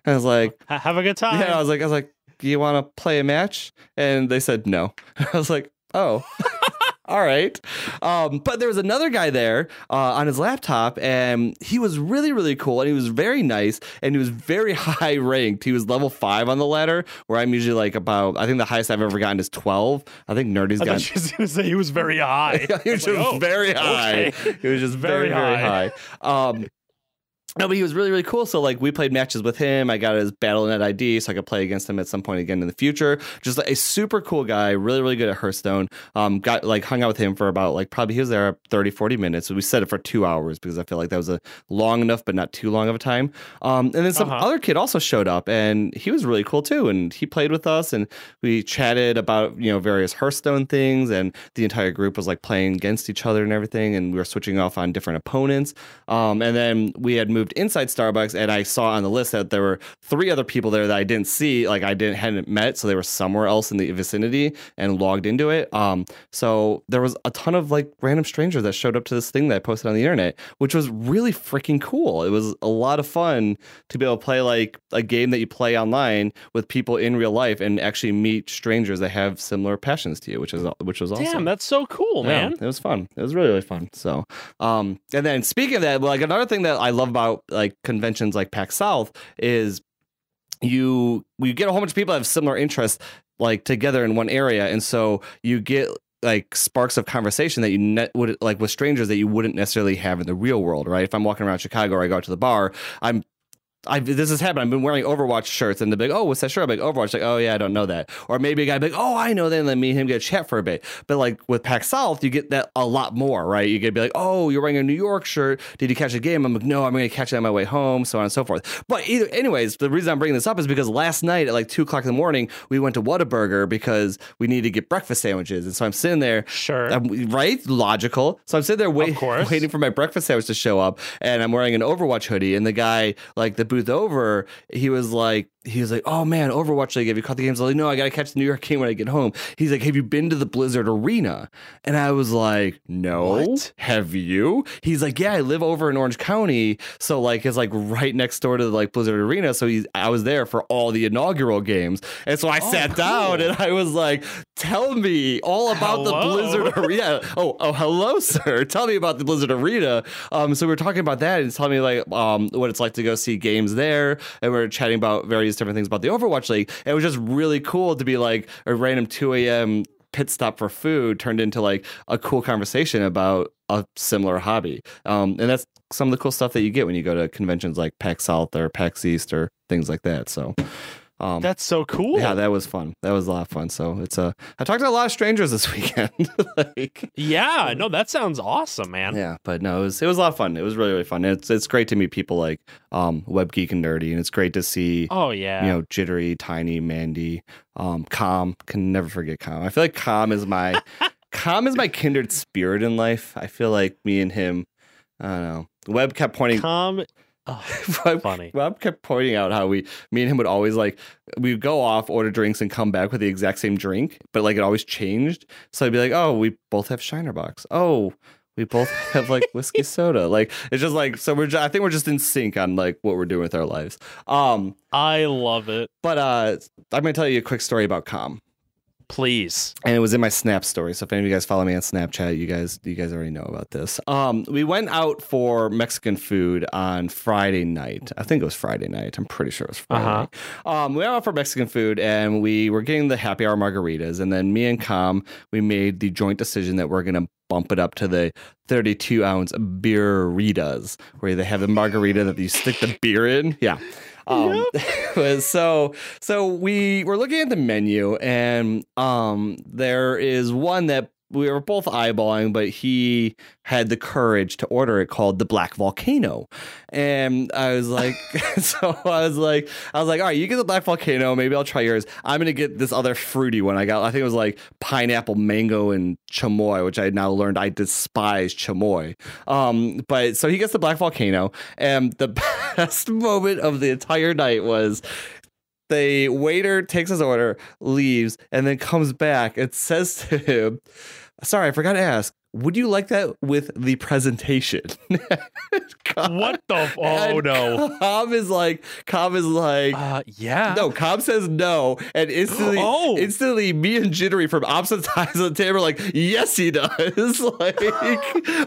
And I was like, have a good time. yeah, I was like, I was like, do you want to play a match? And they said no. I was like, oh. All right. Um, but there was another guy there uh, on his laptop, and he was really, really cool. And he was very nice, and he was very high ranked. He was level five on the ladder, where I'm usually like about, I think the highest I've ever gotten is 12. I think Nerdy's I gotten. thought you was gonna say he was very high. he was I was like, just oh, very high. okay. He was just very, Very very high. Um, no, but he was really, really cool. So, like, we played matches with him. I got his BattleNet ID, so I could play against him at some point again in the future. Just a super cool guy, really, really good at Hearthstone. Um, got like hung out with him for about like probably he was there 30, 40 minutes. We set it for two hours because I feel like that was a long enough, but not too long of a time. Um, and then some Uh-huh. other kid also showed up, and he was really cool too. And he played with us, and we chatted about you know various Hearthstone things, and the entire group was like playing against each other and everything, and we were switching off on different opponents. Um, and then we had moved inside Starbucks, and I saw on the list that there were three other people there that I didn't see, like I didn't hadn't met, so they were somewhere else in the vicinity and logged into it. Um, so there was a ton of like random strangers that showed up to this thing that I posted on the internet, which was really freaking cool. It was a lot of fun to be able to play like a game that you play online with people in real life and actually meet strangers that have similar passions to you, which is which was awesome. Damn, that's so cool, Yeah, man. it was fun. It was really, really fun. So, um, and then speaking of that, like another thing that I love about like conventions like PAX South is you you get a whole bunch of people that have similar interests like together in one area, and so you get like sparks of conversation that you ne- would like with strangers that you wouldn't necessarily have in the real world, right? If I'm walking around Chicago or I go out to the bar, I'm I this has happened. I've been wearing Overwatch shirts, and they're like, "Oh, what's that shirt?" I'm like, "Overwatch." Like, "Oh yeah, I don't know that." Or maybe a guy like, "Oh, I know that." And then me and him get a chat for a bit. But like with PAX South, you get that a lot more, right? You get to be like, "Oh, you're wearing a New York shirt. Did you catch a game?" I'm like, "No, I'm going to catch it on my way home," so on and so forth. But either, anyways, the reason I'm bringing this up is because last night at like two o'clock in the morning, we went to Whataburger because we needed to get breakfast sandwiches, and so I'm sitting there Sure. I'm, right? Logical. So I'm sitting there wait, waiting for my breakfast sandwich to show up, and I'm wearing an Overwatch hoodie. And the guy, like the booth over, he was like, he was like, "Oh man, Overwatch League. Have you caught the games?" I was like, "No, I gotta catch the New York game when I get home." He's like, "Have you been to the Blizzard Arena?" And I was like, "No, What? have you?" He's like, "Yeah, I live over in Orange County, so like it's like right next door to the like Blizzard Arena." So he's, I was there for all the inaugural games, and so I Oh, sat down and I was like, "Tell me all about the Blizzard Arena." Oh, oh, hello, sir. Tell me about the Blizzard Arena. Um, so we were talking about that and telling me like um what it's like to go see games there, and we are chatting about various different things about the Overwatch League. It was just really cool to be like a random two a.m. pit stop for food turned into like a cool conversation about a similar hobby. Um, and that's some of the cool stuff that you get when you go to conventions like PAX South or PAX East or things like that. So Um, That's so cool. yeah, that was fun. That was a lot of fun. So it's a. I talked to a lot of strangers this weekend. like, yeah, no, that sounds awesome, man. yeah, but no, it was it was a lot of fun. It was really really fun. It's it's great to meet people like um Web Geek and Nerdy, and it's great to see Oh yeah. you know Jittery, Tiny, Mandy, um, Calm. Can never forget Calm. I feel like Calm is my Calm is my kindred spirit in life. I feel like me and him. I don't know. Web kept pointing. Calm. Oh, Web, funny. Web kept pointing out how we, me and him would always like, we'd go off, order drinks, and come back with the exact same drink, but like it always changed. So I'd be like, oh, we both have Shiner Bock. Oh, we both have like whiskey soda. Like it's just like so we're. ju- I think we're just in sync on like what we're doing with our lives. Um, I love it. but uh, I'm gonna tell you a quick story about Calm, Please. and it was in my Snap story. So if any of you guys follow me on Snapchat, you guys you guys already know about this. Um, we went out for Mexican food on Friday night. I think it was Friday night. I'm pretty sure it was Friday. Uh-huh. Um, we went out for Mexican food, and we were getting the happy hour margaritas, and then me and Com we made the joint decision that we're gonna bump it up to the 32 ounce beeritas, where they have the margarita that you stick the beer in. Yeah. Um, was so so we were looking at the menu and um there is one that we were both eyeballing, but he had the courage to order it called the Black Volcano. And I was like, so I was like, I was like, all right, you get the Black Volcano. Maybe I'll try yours. I'm going to get this other fruity one. I got, I think it was like pineapple, mango, and chamoy, which I now learned I despise chamoy. Um, but so he gets the Black Volcano. And the best moment of the entire night was the waiter takes his order, leaves, and then comes back and says to him, Sorry, I forgot to ask, would you like that with the presentation? Com- What the? F- oh no. Cobb is like, Cobb is like, Uh, yeah. no, Cobb says no, and instantly, Oh. instantly, me and Jittery from opposite sides of the table are like, yes, he does. like,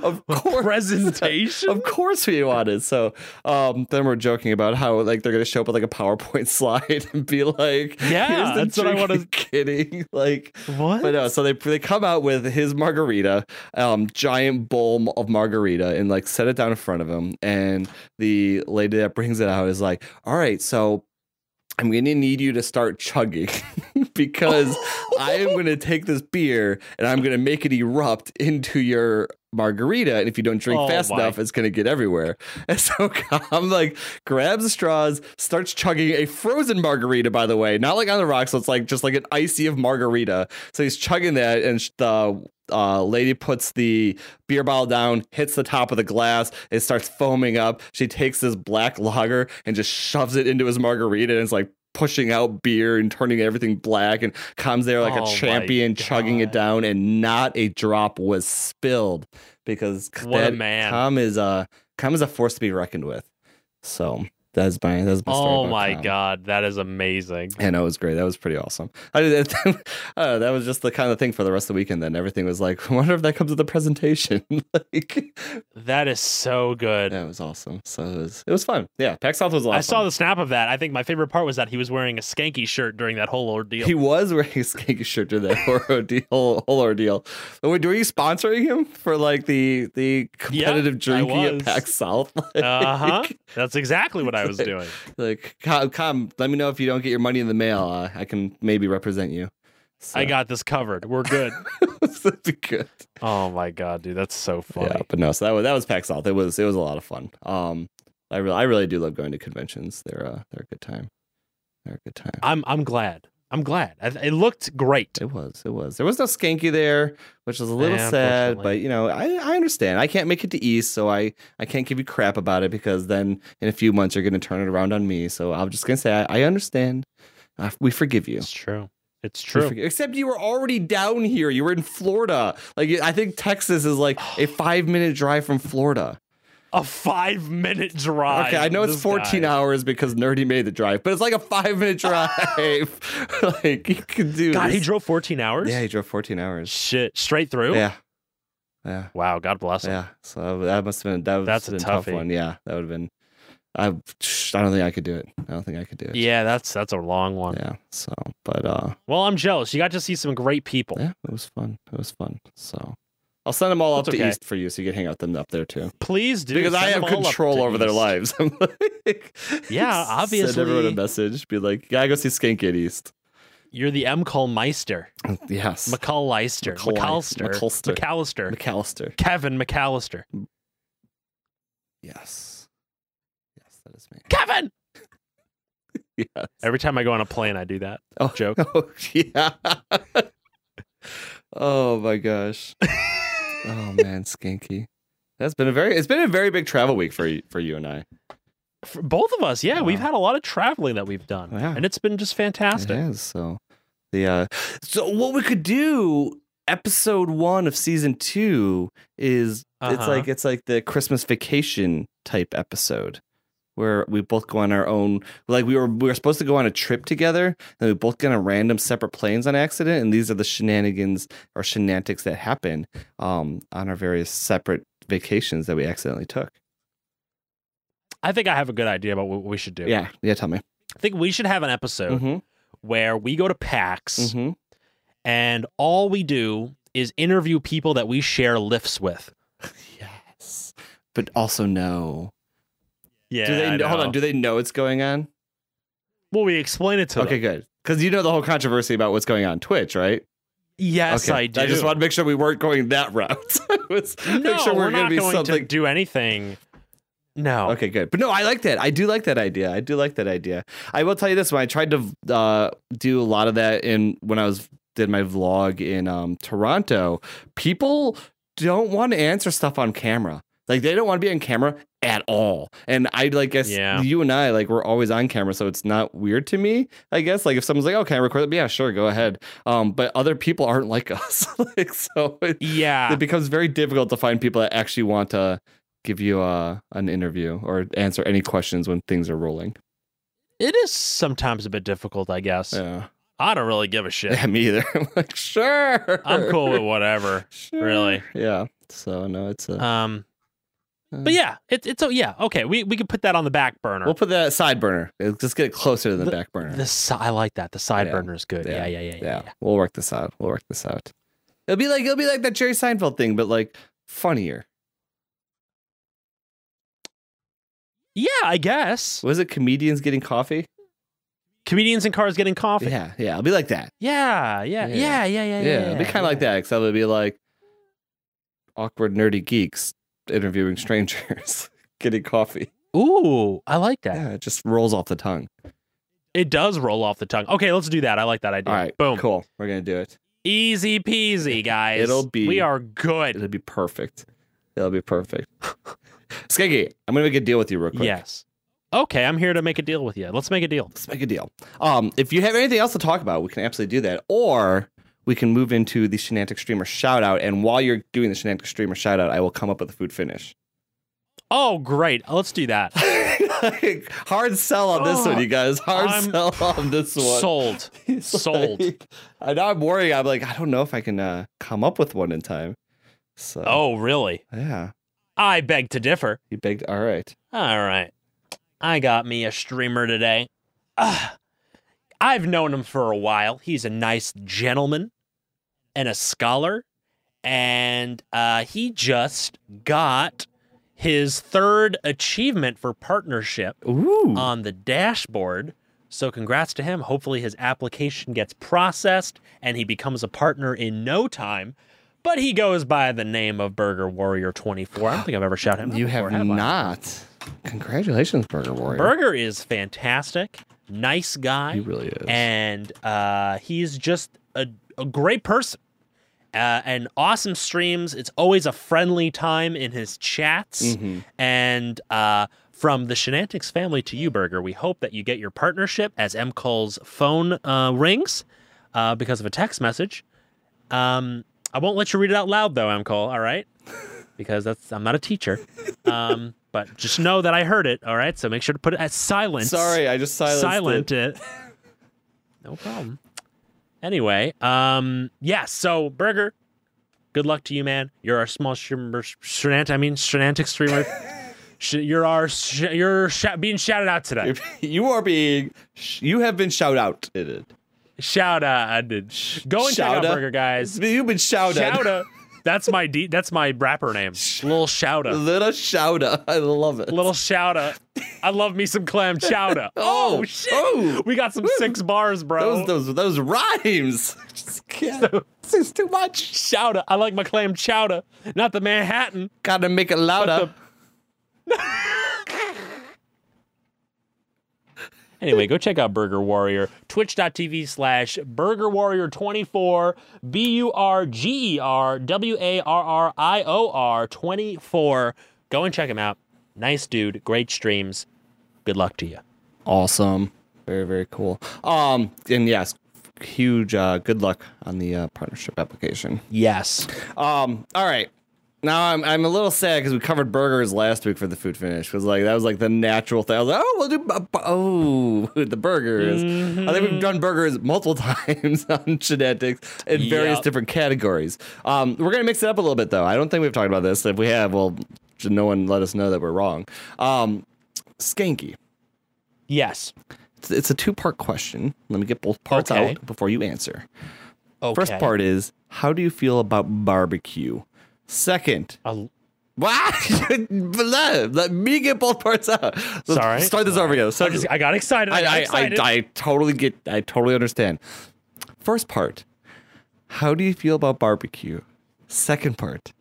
of course, Presentation. of course we wanted. So um, then we're joking about how like they're gonna show up with like a PowerPoint slide and be like, Yeah, here's the that's what I drink." wanna- Kidding, like. what? But no, so they they come out with his margarita, um, giant bowl of margarita, and like set it down in front of him. And the lady that brings it out is like, "All right, so I'm gonna need you to start chugging because I am gonna take this beer and I'm gonna make it erupt into your margarita. And if you don't drink Oh, fast my. enough, it's gonna get everywhere." And so I'm like, grabs the straws, starts chugging a frozen margarita, by the way, not like on the rocks. So it's like just like an icy of margarita. So he's chugging that, and the uh, lady puts the beer bottle down, hits the top of the glass, it starts foaming up. She takes this black lager and just shoves it into his margarita, and it's like pushing out beer and turning everything black and comes there like Oh a champion chugging it down and not a drop was spilled because What a man. Com is a Com is a force to be reckoned with. So that's my that's my story. Oh my Com. god, that is amazing. And it was great. That was pretty awesome. I did know, that was just the kind of thing for the rest of the weekend. Then everything was like, I wonder if that comes with the presentation. like, That is so good. that was awesome. So it was it was fun. Yeah, PAX South was a. I saw the snap of that. I think my favorite part was that he was wearing a skanky shirt during that whole ordeal. He was wearing a skanky shirt during that whole ordeal. Whole, whole ordeal. But were, you sponsoring him for like the the competitive drinking at. PAX South? uh huh. That's exactly what I was doing. Like, come, come, let me know if you don't get your money in the mail. Uh, I can maybe represent you. So, I got this covered. We're good. that'd good. oh my god, dude, that's so funny. Yeah, but no, so that was that was PAX South. It was it was a lot of fun. Um, I really I really do love going to conventions. They're uh they're a good time. They're a good time. I'm I'm glad. I'm glad. I, it looked great. It was it was. There was no skanky there, which was a little Yeah, sad. But you know, I I understand. I can't make it to East, so I I can't give you crap about it because then in a few months you're gonna turn it around on me. So I'm just gonna say I, I understand. Uh, we forgive you. It's true. It's true. Except you were already down here. You were in Florida. Like I think Texas is like a five minute drive from Florida. A five minute drive. Okay, I know it's 14 guy. hours because Nerdy made the drive, but it's like a five minute drive. like you could do. God, he drove 14 hours. Yeah, he drove 14 hours. Shit, straight through. Yeah, yeah, Wow. God bless him. yeah. So that must have been that was That's a tough toughie. one. Yeah, that would have been. I I don't think I could do it. I don't think I could do it. Yeah, that's that's a long one. Yeah. So, but uh, Well, I'm jealous. You got to see some great people. yeah, it was fun. It was fun. So, I'll send them all up That's to okay. east for you, so you can hang out with them up there too. Please do because I have up control to over their lives. I'm like, Yeah, obviously. Send everyone a message. Be like, gotta go see Skank at East. You're the M. Cole Meister, Yes. McCallister, McCauley- McAllister, McCulster. McAllister, McAllister. Kevin McAllister. Yes. Yes, that is me. Kevin. Yes. Every time I go on a plane, I do that Oh, joke. Oh, yeah. oh my gosh. Oh man, Skanky. That's been a very it's been a very big travel week for you, for you and I. For both of us, yeah, we've had a lot of traveling that we've done, Yeah. and it's been just fantastic. It is. So the uh so what we could do episode 1 of season 2 is it's Uh-huh. like it's like the Christmas vacation type episode where we both go on our own like we were we were supposed to go on a trip together and we both get on random separate planes on accident and these are the shenanigans or shenantics that happen um on our various separate vacations that we accidentally took. I think I have a good idea about what we should do. Yeah, yeah, tell me. I think we should have an episode Mhm. where we go to PAX Mhm. and all we do is interview people that we share lifts with. Yes. But also no. Yeah. do they I hold on, do they know it's going on? well, we explain it to Okay, them. Okay, good. Because you know the whole controversy about what's going on Twitch, right? Yes, okay. I do. I just want to make sure we weren't going that route. Let's no, make sure we're, we're, not to be going something. to do anything. No. Okay, good. But no, I like that. I do like that idea. I do like that idea. I will tell you this: when I tried to uh, do a lot of that in when I was did my vlog in um, Toronto, people don't want to answer stuff on camera. Like they don't want to be on camera at all. And I like guess Yeah. you and I like we're always on camera, so it's not weird to me. I guess like if someone's like, "Oh, can I record?" Yeah, sure, go ahead. Um, but other people aren't like us. like so, it, Yeah. it becomes very difficult to find people that actually want to give you uh, an interview or answer any questions when things are rolling. It is sometimes a bit difficult, I guess. Yeah, I don't really give a shit. yeah me either. I'm like, sure, I'm cool with whatever. Sure. really. Yeah. So no, it's a. Um, but yeah, it, it's oh yeah, okay. We we can put that on the back burner. we'll put that side burner. Just get it closer to the, The- back burner. the si- I like that. The side Yeah. burner is good. Yeah, yeah, yeah, yeah. yeah, yeah. we'll work this out. We'll work this out. It'll be like it'll be like that Jerry Seinfeld thing, but like funnier. Yeah, I guess. Was it comedians getting coffee? Comedians in cars getting coffee. Yeah, yeah. It'll be like that. Yeah, yeah, Yeah. yeah, yeah, yeah. Yeah, yeah, it'll be kind of like that, except it'll be like awkward nerdy geeks interviewing strangers getting coffee. Ooh, I like that. Yeah, it just rolls off the tongue. It does roll off the tongue. Okay, let's do that. I like that idea. All right, Boom. cool. We're gonna do it. Easy peasy, guys. It'll be- We are good. It'll be perfect. It'll be perfect. Skanky, I'm gonna make a deal with you real quick. Yes. Okay, I'm here to make a deal with you. Let's make a deal. Let's make a deal. Um, if you have anything else to talk about, we can absolutely do that. Or we can move into the Shenantic Streamer shout out. And while you're doing the Shenantic Streamer shout out, I will come up with a food finish. Oh, great. Let's do that. Hard sell on this Oh, one, you guys. Hard I'm sell on this one. Sold. Sold. like- I know I'm worried. I'm like, I don't know if I can uh, come up with one in time. So, Oh, really? yeah. I beg to differ. You begged. All right. All right. I got me a streamer today. Ah, I've known him for a while. He's a nice gentleman and a scholar. And uh, he just got his third achievement for partnership Ooh. on the dashboard. So congrats to him. Hopefully his application gets processed and he becomes a partner in no time. But he goes by the name of Burger Warrior 24. I don't think I've ever shouted him you before, have I? not. Congratulations, Burger Warrior. Burger is fantastic, nice guy, He really is. and uh, he's just a, a great person. Uh, and awesome streams. It's always a friendly time in his chats. Mhm. And uh, from the Shenantics family to you, Burger, we hope that you get your partnership as M. Cole's phone uh, rings uh, because of a text message. Um, I won't let you read it out loud, though, M. Cole, all right? Because that's I'm not a teacher. Um, but just know that I heard it, all right? So make sure to put it at silence. Sorry, I just silenced silent it. it. no problem. Anyway, um, yeah. So Burger, good luck to you, man. You're our small streamer, Shenant, I mean Shenantic streamer. You're our, you're sh- being shouted out today. You are being. You have been shout out. Shout out. Go and check out Shout out. Burger, guys. You've been shouted. Shout out. That's my de- that's my rapper name. Little Shouta. Little Shouta. I love it. Little Shouta. I love me some clam chowder. Oh, Oh, shit. oh. we got some six bars, bro. those those those rhymes. Just can't. This is too much. Chowder. I like my clam chowder, not the Manhattan. Gotta make it louder. Anyway, go check out Burger Warrior. Twitch.tv slash Burger Warrior 24. B U R G E R W A R R I O R 24. Go and check him out. Nice dude. Great streams. Good luck to you. Awesome. Very very cool. Um and yes, huge uh good luck on the uh, partnership application. Yes. Um all right. Now I'm I'm a little sad because we covered burgers last week for the food finish. because like that was like the natural thing. I was like, oh, we'll do bu- bu- oh the burgers. I think we've done burgers multiple times on Shenantics in various different categories. Um, we're gonna mix it up a little bit though. I don't think we've talked about this. If we have, well, should no one let us know that we're wrong. Um, skanky. Yes. It's, it's a two part question. Let me get both parts Okay. out before you answer. Okay. First part is how do you feel about barbecue? Second, Uh, Wow! let, me get both parts out. Let's Sorry. Start this over again. I got excited. I, I, got I, I, excited. I totally get, I totally understand. First part, how do you feel about barbecue? Second part,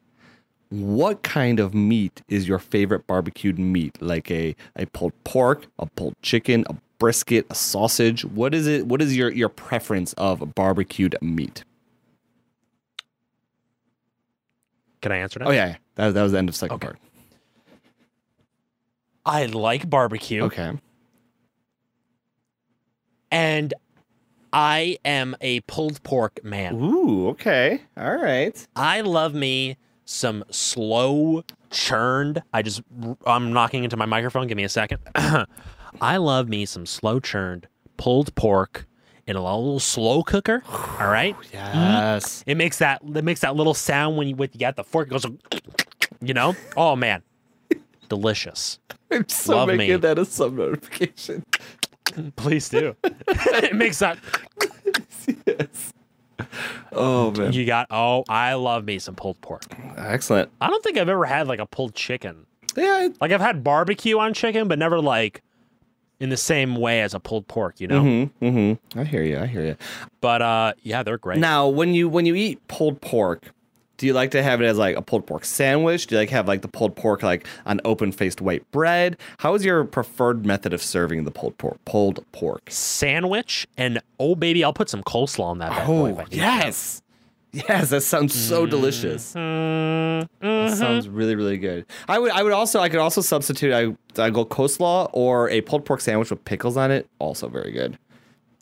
what kind of meat is your favorite barbecued meat? Like a, a pulled pork, a pulled chicken, a brisket, a sausage? What is it? What is your, your preference of barbecued meat? Can I answer now? Oh, yeah. yeah. That, that was the end of second Okay. part. I like barbecue. Okay. And I am a pulled pork man. Ooh, okay. All right. I love me some slow churned. I just I'm knocking into my microphone. Give me a second. I love me some slow churned pulled pork in a little slow cooker. All right. Yes. It makes that it makes that little sound when you with you got the fork. It goes, you know. Oh man, delicious. I'm so Love making me. that a sub notification. Please do. it makes that yes. Oh man. you got. Oh, I love me some pulled pork. Excellent. I don't think I've ever had like a pulled chicken. Yeah. Like I've had barbecue on chicken, but never like in the same way as a pulled pork, you know. Mm-hmm. Mm-hmm. I hear you. I hear you. But uh, yeah, they're great. Now, when you when you eat pulled pork, do you like to have it as like a pulled pork sandwich? Do you like have like the pulled pork like on open faced white bread? How is your preferred method of serving the pulled pork? Pulled pork. Sandwich and oh baby, I'll put some coleslaw on that. bad boy yes. Yes, that sounds so delicious. Mm, That mhm. sounds really, really good. I would, I would also, I could also substitute. I, I go coleslaw or a pulled pork sandwich with pickles on it. Also very good.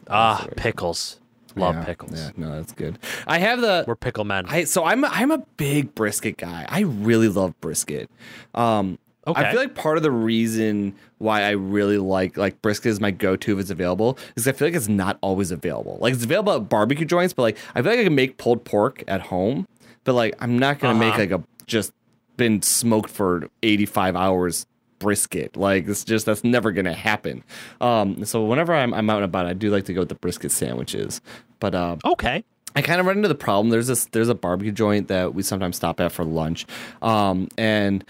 Ah, pickles. Love Yeah, pickles. Yeah, no, that's good. I have the. We're pickle men. I so I'm I'm a big brisket guy. I really love brisket. Um, Okay. I feel like part of the reason why I really like like brisket is my go-to if it's available is I feel like it's not always available. Like it's available at barbecue joints, but like I feel like I can make pulled pork at home, but like I'm not gonna make Uh-huh. like a just been smoked for 85 hours brisket. Like it's just that's never gonna happen. Um, so whenever I'm I'm out and about, I do like to go with the brisket sandwiches. But uh, okay. I kind of run into the problem. There's this there's a barbecue joint that we sometimes stop at for lunch, um, and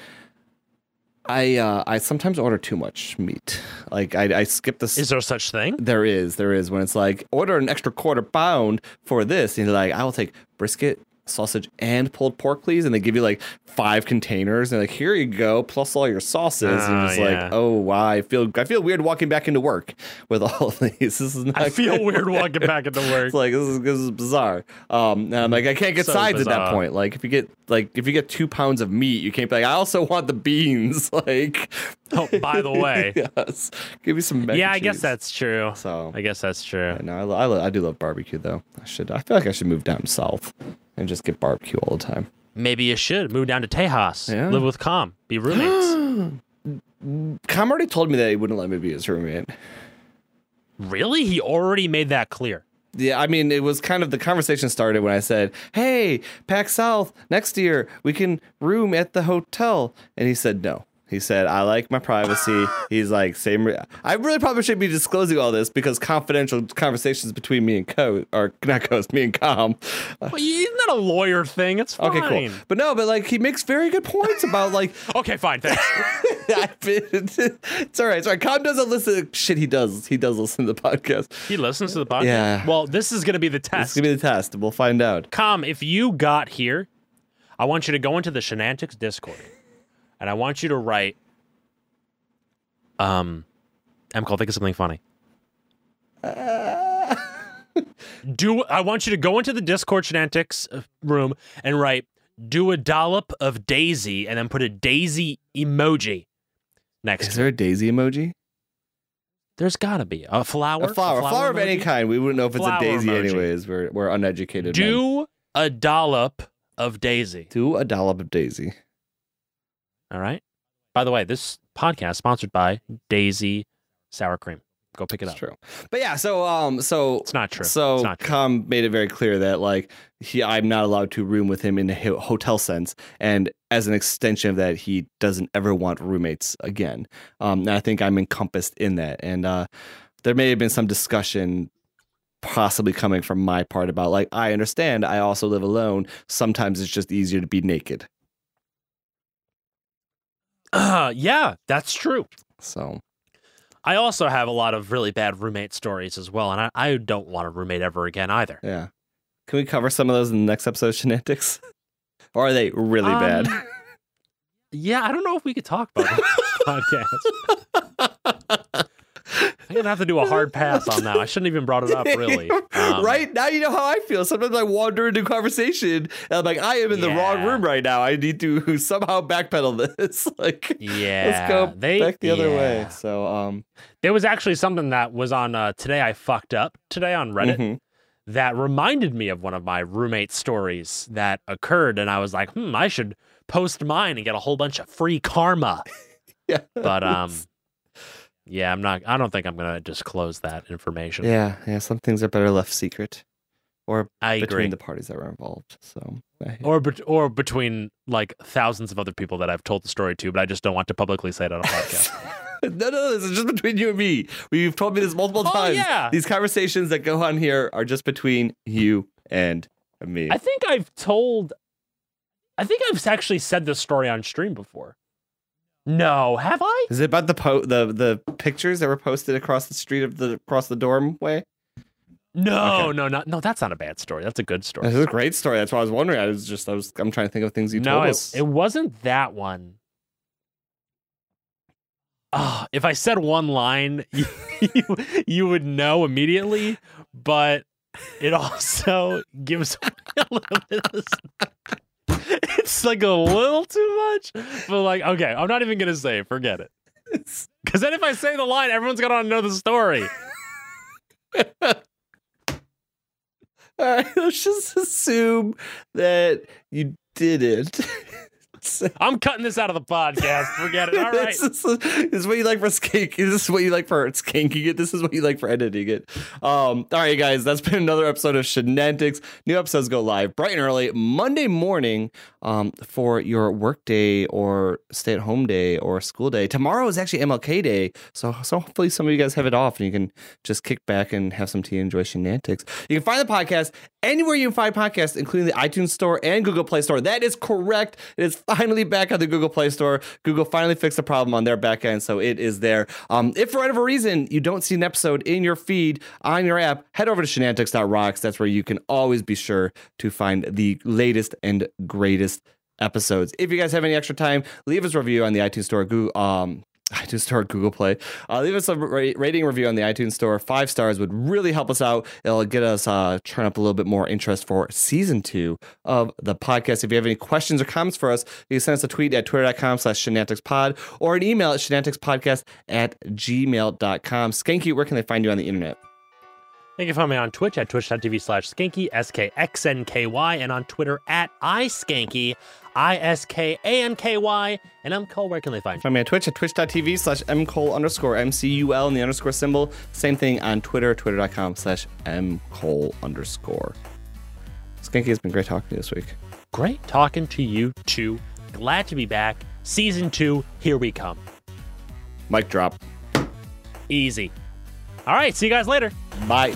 I uh, I sometimes order too much meat. Like I, I skip the. Is there such thing? there is there is when it's like order an extra quarter pound for this, and you're like I will take brisket. Sausage and pulled pork, please, and they give you like five containers, and like here you go, plus all your sauces. and Oh, just yeah. like, oh wow, I feel I feel weird walking back into work with all of these. This is not I feel good. weird walking back into work. It's like this is this is bizarre. Um, and I'm like I can't get So sides at that point. Like if you get like if you get two pounds of meat, you can't be like I also want the beans. Like oh, by the way. yes, give me some. Yeah, I guess that's true. so. I guess that's true. No, I, I, I do love barbecue though. I should. I feel like I should move down south and just get barbecue all the time. Maybe you should move down to Tejas. Yeah. Live with Com. Be roommates. Com already told me that he wouldn't let me be his roommate. really? He already made that clear. Yeah, I mean, it was kind of the conversation started when I said, "Hey, PAX South next year we can room at the hotel," and he said no. He said, "I like my privacy." He's like, "Same." Re- I really probably shouldn't be disclosing all this because confidential conversations between me and Co or not Co, me and Com. Well, isn't that a lawyer thing? It's fine. Okay, cool. But no, but like he makes very good points about like Okay, fine. Thanks. It's all right. It's all right. Com doesn't listen. Shit, he does. He does listen to the podcast. he listens to the podcast. Yeah. Well, this is going to be the This test. is gonna be the test. We'll find out. Com, if you got here, I want you to go into the Shenantics Discord, and I want you to write. Um, M. Cole, think of something funny. Do I want you to go into the Discord Shenantics uh, room and write "do a dollop of Daisy" and then put a Daisy emoji next. Is there a daisy emoji? There's got to be a flower. A flower, a flower of any kind. We wouldn't know if it's a daisy, emoji. anyways. We're we're uneducated. men. Do a dollop of Daisy. do a dollop of daisy. All right. By the way, this podcast sponsored by Daisy Sour Cream. Go pick it It's up. true. But yeah, so um, so It's not true. So it's not true. Com made it very clear that like he, I'm not allowed to room with him in the ho- hotel sense, and as an extension of that, he doesn't ever want roommates again. Um, and I think I'm encompassed in that, and uh, there may have been some discussion. Possibly coming from my part about like I understand I also live alone. Sometimes it's just easier to be naked. Uh, yeah, that's true. So I also have a lot of really bad roommate stories as well, and I, I don't want a roommate ever again either. yeah, can we cover some of those in the next episode of Shenantics? or are they really bad? Um, Yeah, I don't know if we could talk about that podcast. I'm gonna have to do a hard pass on that. I shouldn't even brought it up, really. Um, right now, you know how I feel. Sometimes I wander into conversation, and I'm like, I am in the wrong room right now. I need to somehow backpedal this. like, Yeah. let's go they, back the other way. So, um, There was actually something that was on uh, today. I fucked up today on Reddit. mhm. that reminded me of one of my roommate stories that occurred and I was like, "Hmm, I should post mine and get a whole bunch of free karma." yeah, But um yeah, I'm not I don't think I'm going to disclose that information. yeah, yeah. Some things are better left secret, or I between agree. the parties that were involved. So, or bet- or between like thousands of other people that I've told the story to, but I just don't want to publicly say it on a podcast. no, no, this is just between you and me. You've told me this multiple Oh, times. yeah. These conversations that go on here are just between you and me. I think I've told I think I've actually said this story on stream before. No, have I? Is it about the po- the the pictures that were posted across the street of the across the dorm way? No, Okay. no, not no. That's not a bad story. That's a good story. This is a great story. That's why I was wondering. I was just I was I'm trying to think of things you no, told it, us. it wasn't that one. Oh, if I said one line, you, you, you would know immediately, but it also gives a little bit of this. It's like a little too much, but like, okay, I'm not even gonna say. it. Forget it. Because then if I say the line, everyone's gonna know the story. All right, let's just assume that you didn't. I'm cutting this out of the podcast. Forget it. All right. this, is, this is what you like for skank. This is what you like for skanking it. This is what you like for editing it. Um, all right, guys, that's been another episode of Shenantics. New episodes go live bright and early Monday morning um, for your work day or stay at home day or school day. Tomorrow is actually MLK Day, so so hopefully some of you guys have it off and you can just kick back and have some tea and enjoy Shenantics. You can find the podcast anywhere you can find podcasts, including the iTunes Store and Google Play Store. That is correct. It is finally back on the Google Play Store. Google finally fixed the problem on their back end, so it is there. Um, if for whatever reason you don't see an episode in your feed on your app, head over to shenantics.rocks. That's where you can always be sure to find the latest and greatest episodes. If you guys have any extra time, leave us a review on the iTunes Store, Google, um, iTunes Store, Google Play. Uh, leave us a ra- rating review on the iTunes Store. Five stars would really help us out. It'll get us uh, turn up a little bit more interest for season two of the podcast. If you have any questions or comments for us, you can send us a tweet at twitter.com slash shenanticspod or an email at shenanticspodcast at gmail.com. Skanky, where can they find you on the internet? You can find me on Twitch at twitch.tv slash skanky, S K X N K Y, and on Twitter at iSkanky, I S K A N K Y. And I'm Cole. Where can they find you? Find me on Twitch at twitch.tv slash mcole underscore M-C-U-L and the underscore symbol. Same thing on Twitter, twitter.com slash mcole underscore. Skanky has been great talking to you this week. Great talking to you too. Glad to be back. Season two, here we come. Mic drop. Easy. All right, see you guys later. Bye.